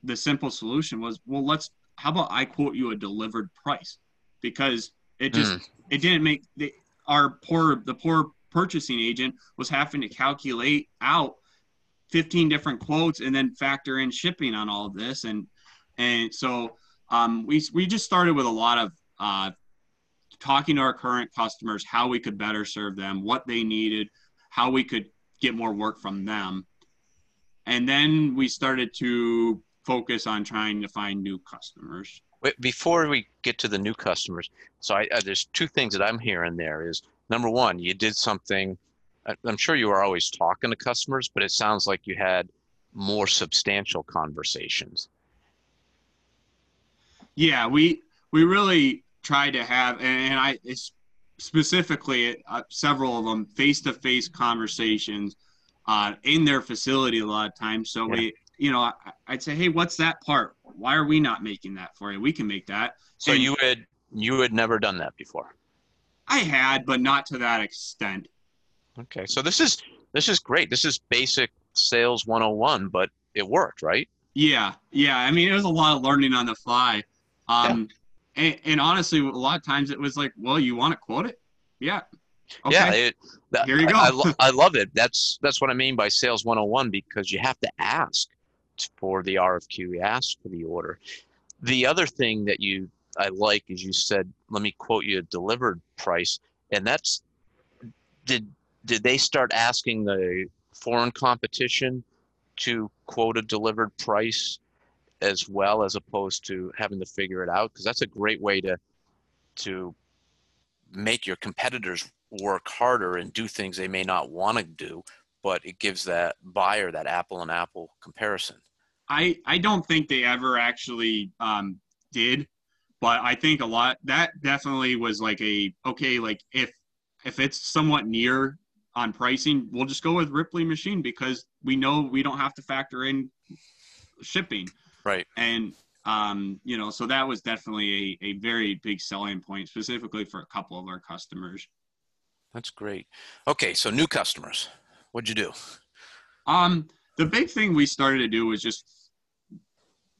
the simple solution was well let's how about i quote you a delivered price? Because it just mm. it didn't make the, our poor the poor purchasing agent was having to calculate out 15 different quotes and then factor in shipping on all of this. And and so um, we we just started with a lot of uh, talking to our current customers how we could better serve them what they needed how we could get more work from them and then we started to focus on trying to find new customers before we get to the new customers, so I, uh, there's two things that I'm hearing there is number one, you did something. I'm sure you were always talking to customers, but it sounds like you had more substantial conversations. Yeah, we we really tried to have, and I specifically uh, several of them face-to-face conversations uh, in their facility a lot of times. So yeah. we you know, I, would say, hey, what's that part? Why are we not making that for you? We can make that. So and you had you had never done that before. I had, but not to that extent. Okay, so this is this is great. This is basic sales 101, but it worked, right? Yeah, yeah. I mean, it was a lot of learning on the fly. Um, and, and, honestly, a lot of times it was like, well, you want to quote it? Yeah. Okay. Yeah. It, Here you go. I, I, I love it. That's that's what I mean by sales 101 because you have to ask for the RFQ, you ask for the order. The other thing that you I like is you said, let me quote you a delivered price, and that's did did they start asking the foreign competition to quote a delivered price as well as opposed to having to figure it out because that's a great way to to make your competitors work harder and do things they may not want to do but it gives that buyer that apple and apple comparison. I i don't think they ever actually um, did but i think a lot that definitely was like a okay like if if it's somewhat near on pricing we'll just go with ripley machine because we know we don't have to factor in shipping Right. And um, you know, so that was definitely a, a very big selling point, specifically for a couple of our customers. That's great. Okay, so new customers, what'd you do? Um, the big thing we started to do was just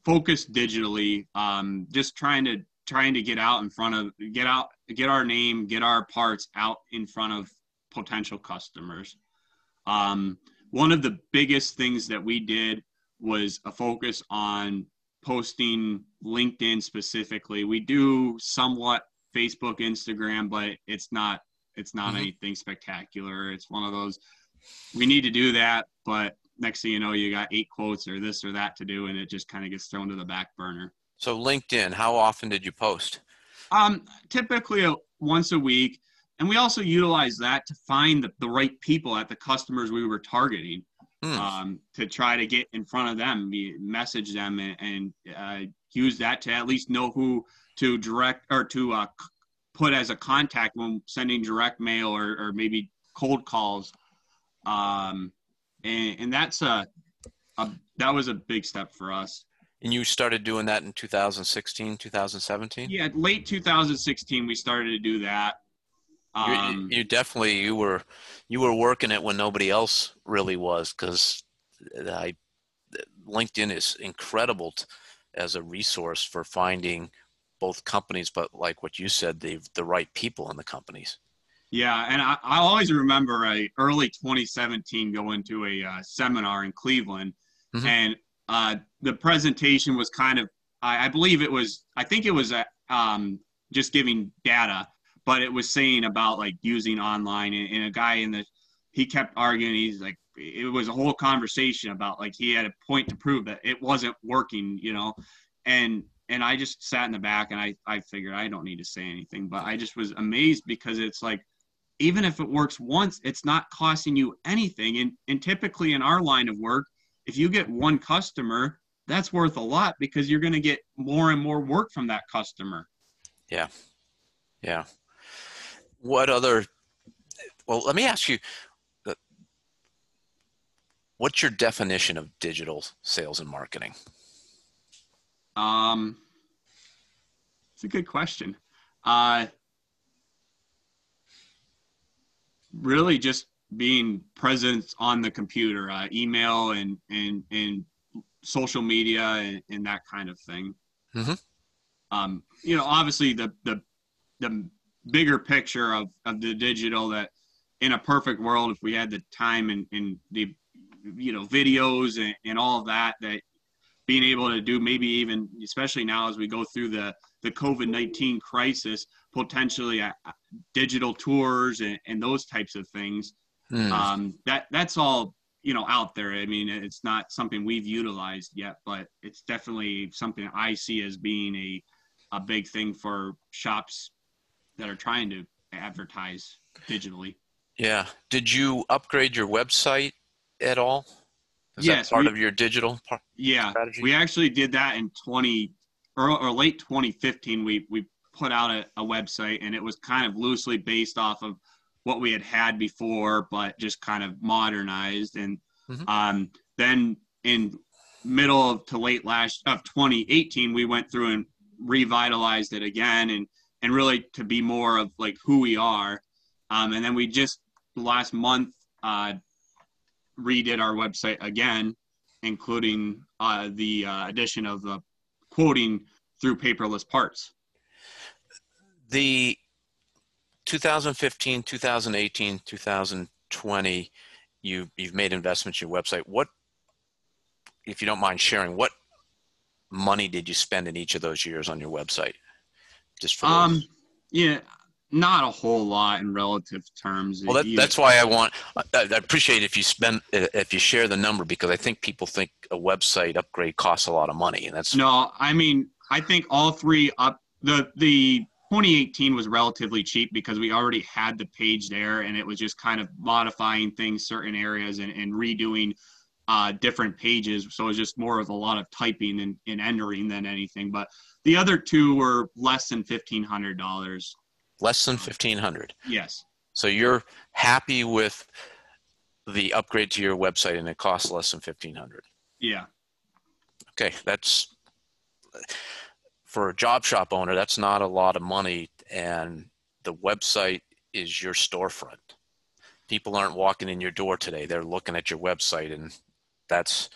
focus digitally. Um, just trying to trying to get out in front of get out get our name, get our parts out in front of potential customers. Um, one of the biggest things that we did was a focus on posting LinkedIn specifically. We do somewhat Facebook, Instagram, but it's not it's not mm-hmm. anything spectacular. It's one of those we need to do that, but next thing you know, you got eight quotes or this or that to do, and it just kind of gets thrown to the back burner. So LinkedIn, how often did you post? Um, typically a, once a week, and we also utilize that to find the, the right people at the customers we were targeting mm. um, to try to get in front of them, message them, and, and uh, use that to at least know who to direct or to uh, put as a contact when sending direct mail or, or maybe cold calls. Um, and, and that's a, a that was a big step for us. And you started doing that in 2016, 2017? Yeah, late 2016 we started to do that. Um, you, you, definitely you were you were working it when nobody else really was because I LinkedIn is incredible t- as a resource for finding both companies, but like what you said, the the right people in the companies. Yeah, and I, I always remember a early 2017 going to a uh, seminar in Cleveland, mm-hmm. and uh, the presentation was kind of I, I, believe it was I think it was a, um, just giving data but it was saying about like using online and, and a guy in the he kept arguing he's like it was a whole conversation about like he had a point to prove that it wasn't working you know? And and i just sat in the back and i i figured i don't need to say anything but i just was amazed because it's like even if it works once it's not costing you anything. And and typically in our line of work if you get one customer that's worth a lot because you're going to get more and more work from that customer. Yeah. Yeah what other well let me ask you uh, what's your definition of digital sales and marketing? Um it's a good question. Uh really just being present on the computer uh, email and and and social media and, and that kind of thing. Mm-hmm. um you know obviously the the the bigger picture of, of the digital that in a perfect world, if we had the time and, and the, you know, videos and, and all of that, that being able to do maybe even, especially now as we go through the, the COVID-19 crisis, potentially uh, digital tours and, and, those types of things. Mm. Um, that that's all you know out there. I mean, it's not something we've utilized yet, but it's definitely something I see as being a a big thing for shops that are trying to advertise digitally. Yeah. Did you upgrade your website at all? Is yes, that part we, of your digital part, yeah, strategy? we actually did that in 20 or, or late 2015. We we put out a, a website and it was kind of loosely based off of what we had had before, but just kind of modernized. And mm-hmm. um, then in middle of to late last of 2018, we went through and revitalized it again and and really to be more of like who we are. Um, and then we just last month uh, redid our website again, including uh, the uh, addition of the quoting through paperless parts. the 2015, 2018, 2020, you you've made investments in your website. What, if you don't mind sharing, what money did you spend in each of those years on your website? Just for um, those? yeah, not a whole lot in relative terms. Well, that, that's why I want. I, I appreciate if you spend if you share the number because I think people think a website upgrade costs a lot of money, and that's no. I mean, I think all three up the the 2018 was relatively cheap because we already had the page there, and it was just kind of modifying things, certain areas, and, and redoing uh, different pages. So it was just more of a lot of typing and, and entering than anything. But the other two were less than fifteen hundred dollars. Less than uh, 1500 yes. So you're happy with the upgrade to your website and it costs less than 1500 yeah. Okay that's for a job shop owner that's not a lot of money and the website is your storefront. People aren't walking in your door today. They're looking at your website and that's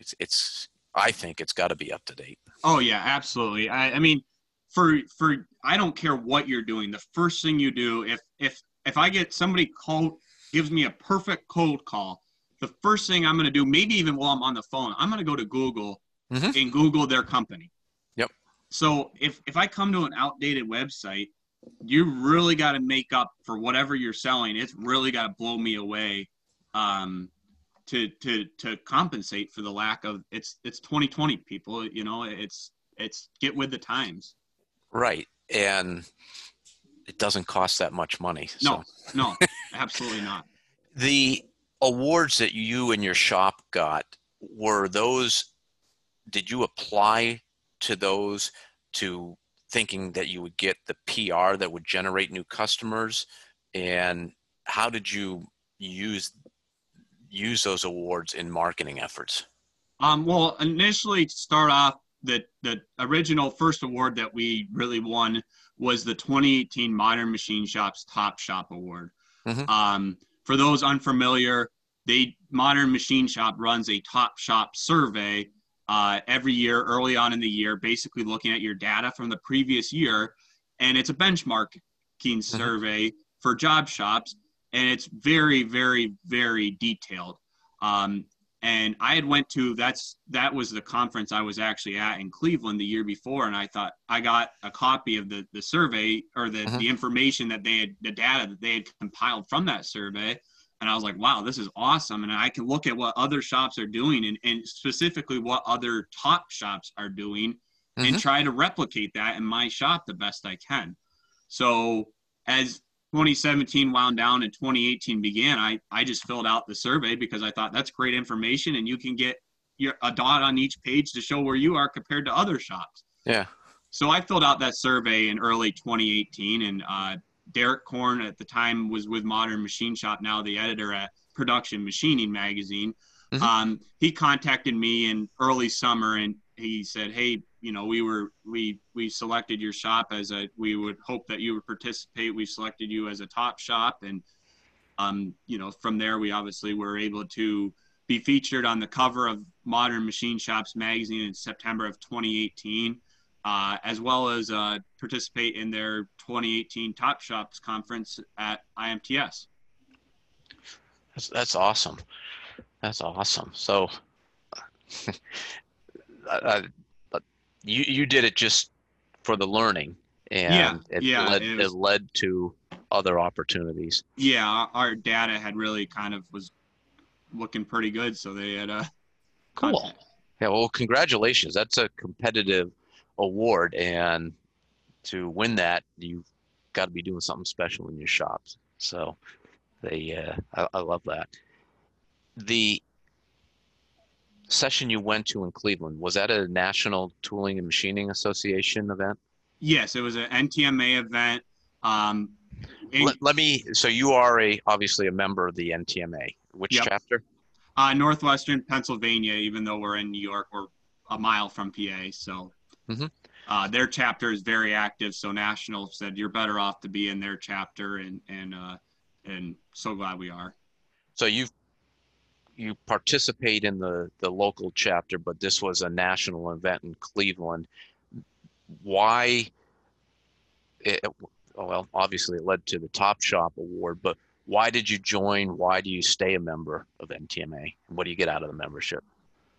it's it's i think it's got to be up to date oh yeah absolutely i i mean for for I don't care what you're doing. The first thing you do, if if if I get somebody call gives me a perfect cold call, the first thing I'm going to do, maybe even while I'm on the phone, I'm going to go to Google mm-hmm. and Google their company. Yep. So if if I come to an outdated website, you really got to make up for whatever you're selling. It's really got to blow me away. Um, to to to compensate for the lack of it's it's 2020 people you know it's it's get with the times Right. And it doesn't cost that much money. So. No, no, absolutely not. The awards that you and your shop got were those, did you apply to those to thinking that you would get the PR that would generate new customers? And how did you use use those awards in marketing efforts? Um, well, initially to start off, the the original first award that we really won was the 2018 Modern Machine Shops Top Shop Award. Mm-hmm. Um, for those unfamiliar, they Modern Machine Shop runs a Top Shop survey uh, every year, early on in the year, basically looking at your data from the previous year, and it's a benchmarking mm-hmm. survey for job shops, and it's very, very, very detailed. Um, and I had went to that's that was the conference I was actually at in Cleveland the year before, and I thought I got a copy of the the survey or the uh-huh. the information that they had the data that they had compiled from that survey, and I was like, wow, this is awesome, and I can look at what other shops are doing and, and specifically what other top shops are doing, uh-huh. and mm-hmm. try to replicate that in my shop the best I can. So as 2017 wound down and 2018 began, I, I just filled out the survey because I thought that's great information and you can get your, a dot on each page to show where you are compared to other shops. Yeah. So I filled out that survey in early 2018 and uh, Derek Korn at the time was with Modern Machine Shop, now the editor at Production Machining Magazine. Mm-hmm. Um, he contacted me in early summer and he said, "Hey, you know, we were we we selected your shop as a we would hope that you would participate. We selected you as a top shop, and um, you know, from there we obviously were able to be featured on the cover of Modern Machine Shops magazine in September of 2018, uh, as well as uh, participate in their 2018 Top Shops conference at IMTS. That's that's awesome. That's awesome. So. you you did it just for the learning, and yeah, it, yeah, led, it, was, it led to other opportunities. Yeah, our data had really kind of was looking pretty good, so they had a cool. Content. Yeah, well, congratulations. That's a competitive award, and to win that, you've got to be doing something special in your shops. So, they, uh, I, I love that. The session you went to in Cleveland, was that a National Tooling and Machining Association event? Yes, it was an NTMA event. Um, in, let, let, me. So you are a obviously a member of the NTMA. Which yep. chapter? Uh, Northwestern Pennsylvania. Even though we're in New York, we're a mile from PA. So mm-hmm. uh, their chapter is very active. So National said you're better off to be in their chapter, and and uh, and so glad we are. So you've you participate in the the local chapter, but this was a national event in Cleveland. Why it, well, obviously it led to the Top Shop Award, but why did you join? Why do you stay a member of NTMA? What do you get out of the membership?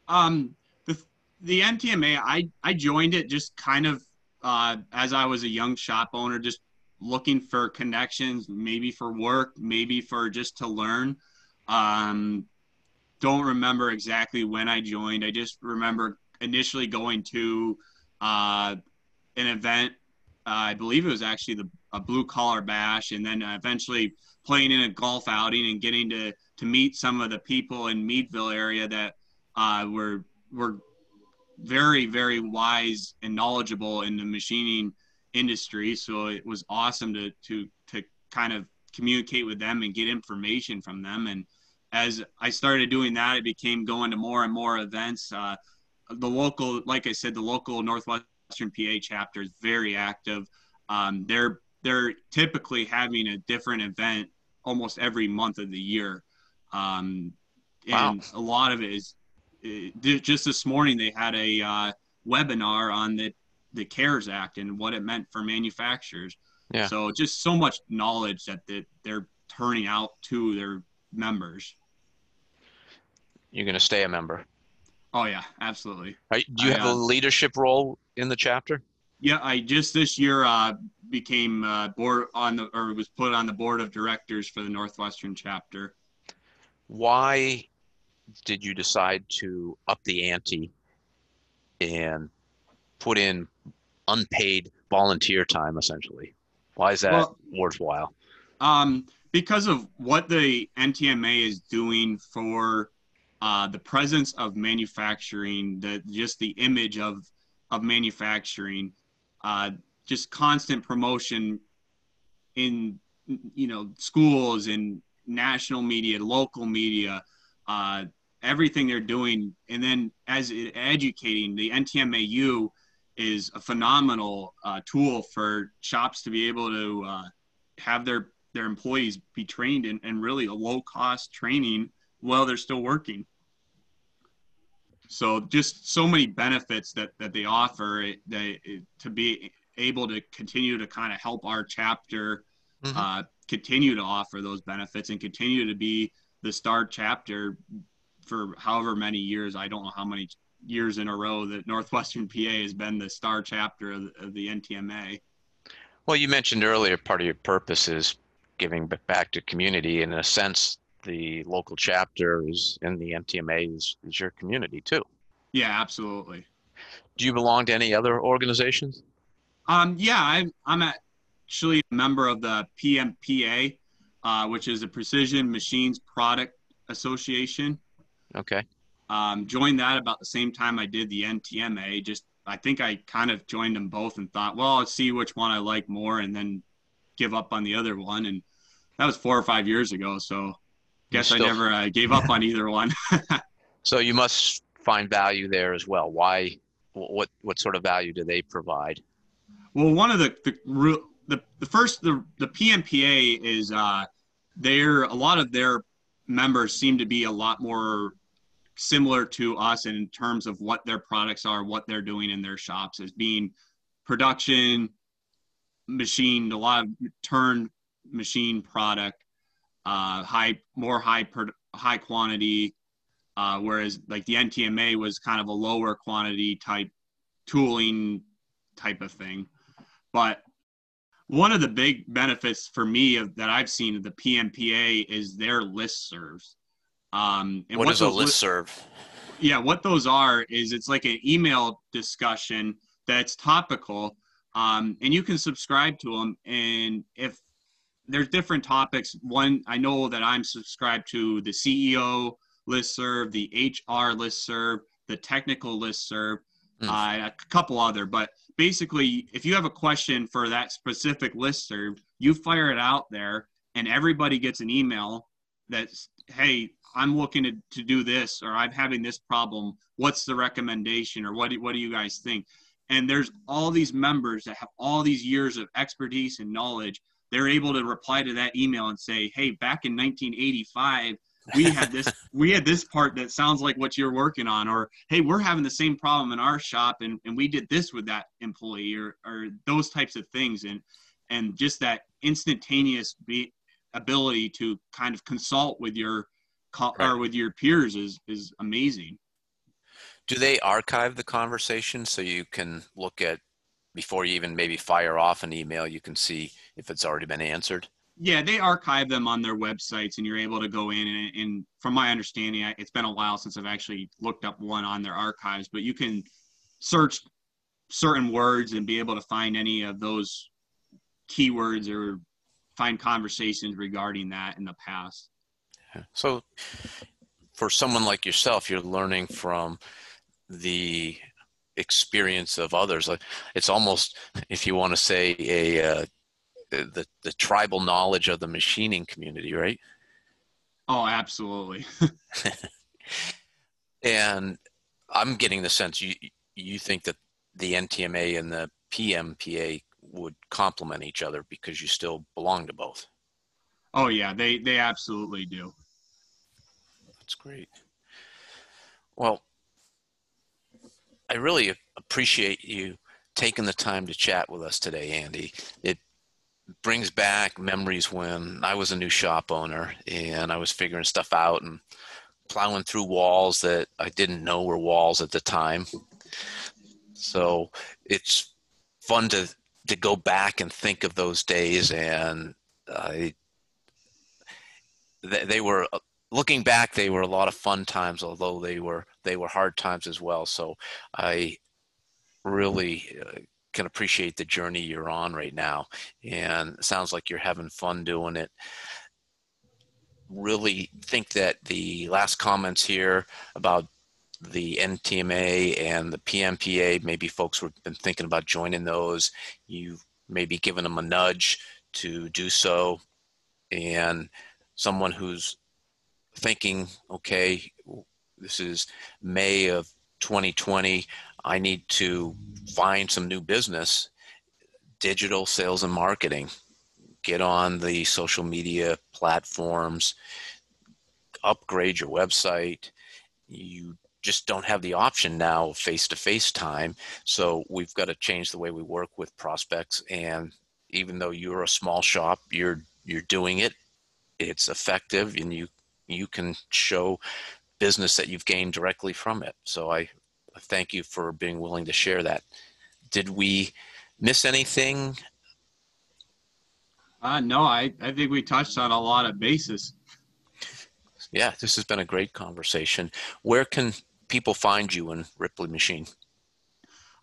Um, the the NTMA, I I joined it just kind of uh, as I was a young shop owner, just looking for connections, maybe for work, maybe for just to learn. Um, don't remember exactly when I joined. I just remember initially going to uh, an event. Uh, I believe it was actually the a blue collar bash, and then eventually playing in a golf outing and getting to to meet some of the people in Meadville area that uh, were were very very wise and knowledgeable in the machining industry. So it was awesome to to to kind of communicate with them and get information from them. And as I started doing that, it became going to more and more events. Uh, the local, like I said, the local Northwestern PA chapter is very active. Um, they're they're typically having a different event almost every month of the year. Um, and wow. a lot of it is it, just this morning they had a uh, webinar on the the CARES Act and what it meant for manufacturers. Yeah. So just so much knowledge that they, they're turning out to their members. You're going to stay a member. Oh yeah, absolutely. Right. Do you I, have a uh, leadership role in the chapter? Yeah, I just this year uh, became uh, board on the or was put on the board of directors for the Northwestern chapter. Why did you decide to up the ante and put in unpaid volunteer time essentially? Why is that well, worthwhile? Um, because of what the NTMA is doing for uh, the presence of manufacturing, the just the image of of manufacturing, uh, just constant promotion in you know schools and national media, local media, uh, everything they're doing, and then as it, educating the NTMAU is a phenomenal uh, tool for shops to be able to uh, have their their employees be trained in, in really a low cost training while they're still working. So just so many benefits that, that they offer they, to be able to continue to kind of help our chapter mm-hmm. uh, continue to offer those benefits and continue to be the star chapter for however many years. I don't know how many years in a row that Northwestern PA has been the star chapter of, of the NTMA. Well, you mentioned earlier part of your purpose is giving back to community. And in a sense, the local chapter is in the NTMA is, is your community too. Yeah, absolutely. Do you belong to any other organizations? Um, yeah, I'm, I'm actually a member of the PMPA, uh, which is the Precision Machines Product Association. Okay. Um, joined that about the same time I did the NTMA. Just I think I kind of joined them both and thought, well, let's see which one I like more, and then give up on the other one. And that was four or five years ago. So guess still... I never uh, gave up on either one. so you must find value there as well. Why? What what sort of value do they provide? Well, one of the the the, the first the the PMPA is uh, they're a lot of their members seem to be a lot more similar to us in terms of what their products are, what they're doing in their shops as being production, machined, a lot of turn machine product, uh, high, more high, per, high quantity. Uh, whereas like the NTMA was kind of a lower quantity type tooling type of thing. But one of the big benefits for me of, that I've seen of the PMPA is their list serves. Um, and what, what is a list serve? Yeah, what those are is it's like an email discussion that's topical, um, and you can subscribe to them. And if there's different topics, one I know that I'm subscribed to the CEO list serve, the HR list serve, the technical list serve, mm. uh, a couple other. But basically, if you have a question for that specific list serve, you fire it out there, and everybody gets an email that's hey i'm looking to, to do this or i'm having this problem what's the recommendation or what do, what do you guys think and there's all these members that have all these years of expertise and knowledge they're able to reply to that email and say hey back in 1985 we had this we had this part that sounds like what you're working on or hey we're having the same problem in our shop and, and we did this with that employee or, or those types of things and and just that instantaneous be, ability to kind of consult with your right. or with your peers is is amazing. Do they archive the conversation so you can look at before you even maybe fire off an email? You can see if it's already been answered. Yeah, they archive them on their websites, and you're able to go in and, and from my understanding, it's been a while since I've actually looked up one on their archives, but you can search certain words and be able to find any of those keywords or find conversations regarding that in the past. So, for someone like yourself, you're learning from the experience of others. Like it's almost, if you want to say, a uh, the the tribal knowledge of the machining community, right? Oh, absolutely. and I'm getting the sense you you think that the NTMA and the PMPA would complement each other because you still belong to both. Oh yeah, they they absolutely do. That's great. Well, I really appreciate you taking the time to chat with us today, Andy. It brings back memories when I was a new shop owner and I was figuring stuff out and plowing through walls that I didn't know were walls at the time. So it's fun to to go back and think of those days and I they, they were looking back they were a lot of fun times although they were they were hard times as well so I really uh, can appreciate the journey you're on right now and sounds like you're having fun doing it really think that the last comments here about the NTMA and the PMPA, maybe folks have been thinking about joining those. You've maybe given them a nudge to do so. And someone who's thinking, okay, this is May of 2020, I need to find some new business, digital sales and marketing. Get on the social media platforms, upgrade your website. You just don't have the option now face to face time. So we've got to change the way we work with prospects. And even though you're a small shop, you're you're doing it. It's effective, and you you can show business that you've gained directly from it. So I thank you for being willing to share that. Did we miss anything? Uh, no, I, I think we touched on a lot of bases. Yeah, this has been a great conversation. Where can people find you in Ripley Machine?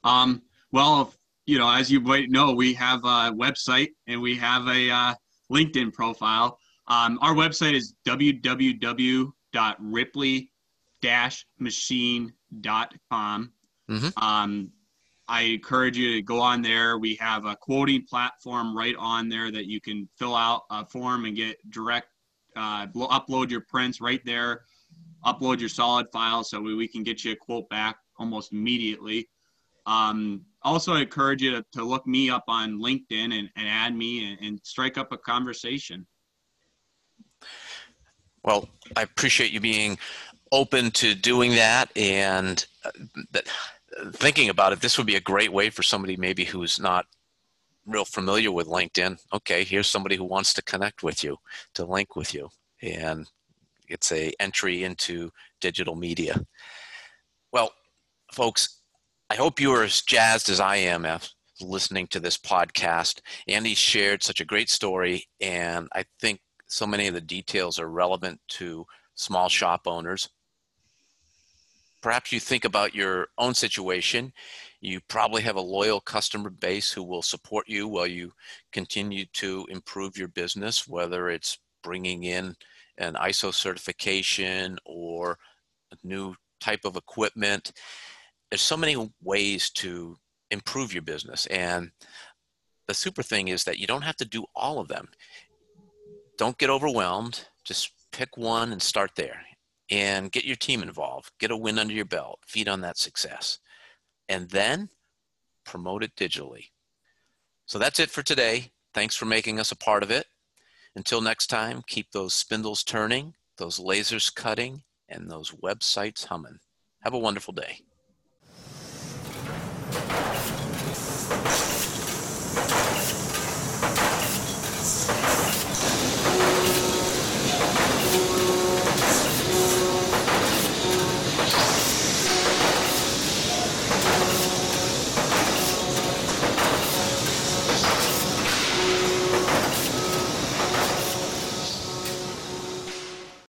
Um, well, you know, as you might know, we have a website and we have a uh, LinkedIn profile. Um, our website is www.ripley-machine.com. Mm-hmm. Um, I encourage you to go on there. We have a quoting platform right on there that you can fill out a form and get direct, uh, upload your prints right there upload your solid file so we, we can get you a quote back almost immediately. Um, also, I encourage you to, to, look me up on LinkedIn and, and add me and, and, strike up a conversation. Well, I appreciate you being open to doing that and uh, that, thinking about it. This would be a great way for somebody maybe who's not real familiar with LinkedIn. Okay, here's somebody who wants to connect with you, to link with you, and it's a entry into digital media. Well, folks, I hope you are as jazzed as I am after listening to this podcast. Andy shared such a great story, and I think so many of the details are relevant to small shop owners. Perhaps you think about your own situation. You probably have a loyal customer base who will support you while you continue to improve your business, whether it's bringing in an ISO certification or a new type of equipment. There's so many ways to improve your business. And the super thing is that you don't have to do all of them. Don't get overwhelmed. Just pick one and start there and get your team involved. Get a win under your belt. Feed on that success. And then promote it digitally. So that's it for today. Thanks for making us a part of it. Until next time, keep those spindles turning, those lasers cutting, and those websites humming. Have a wonderful day.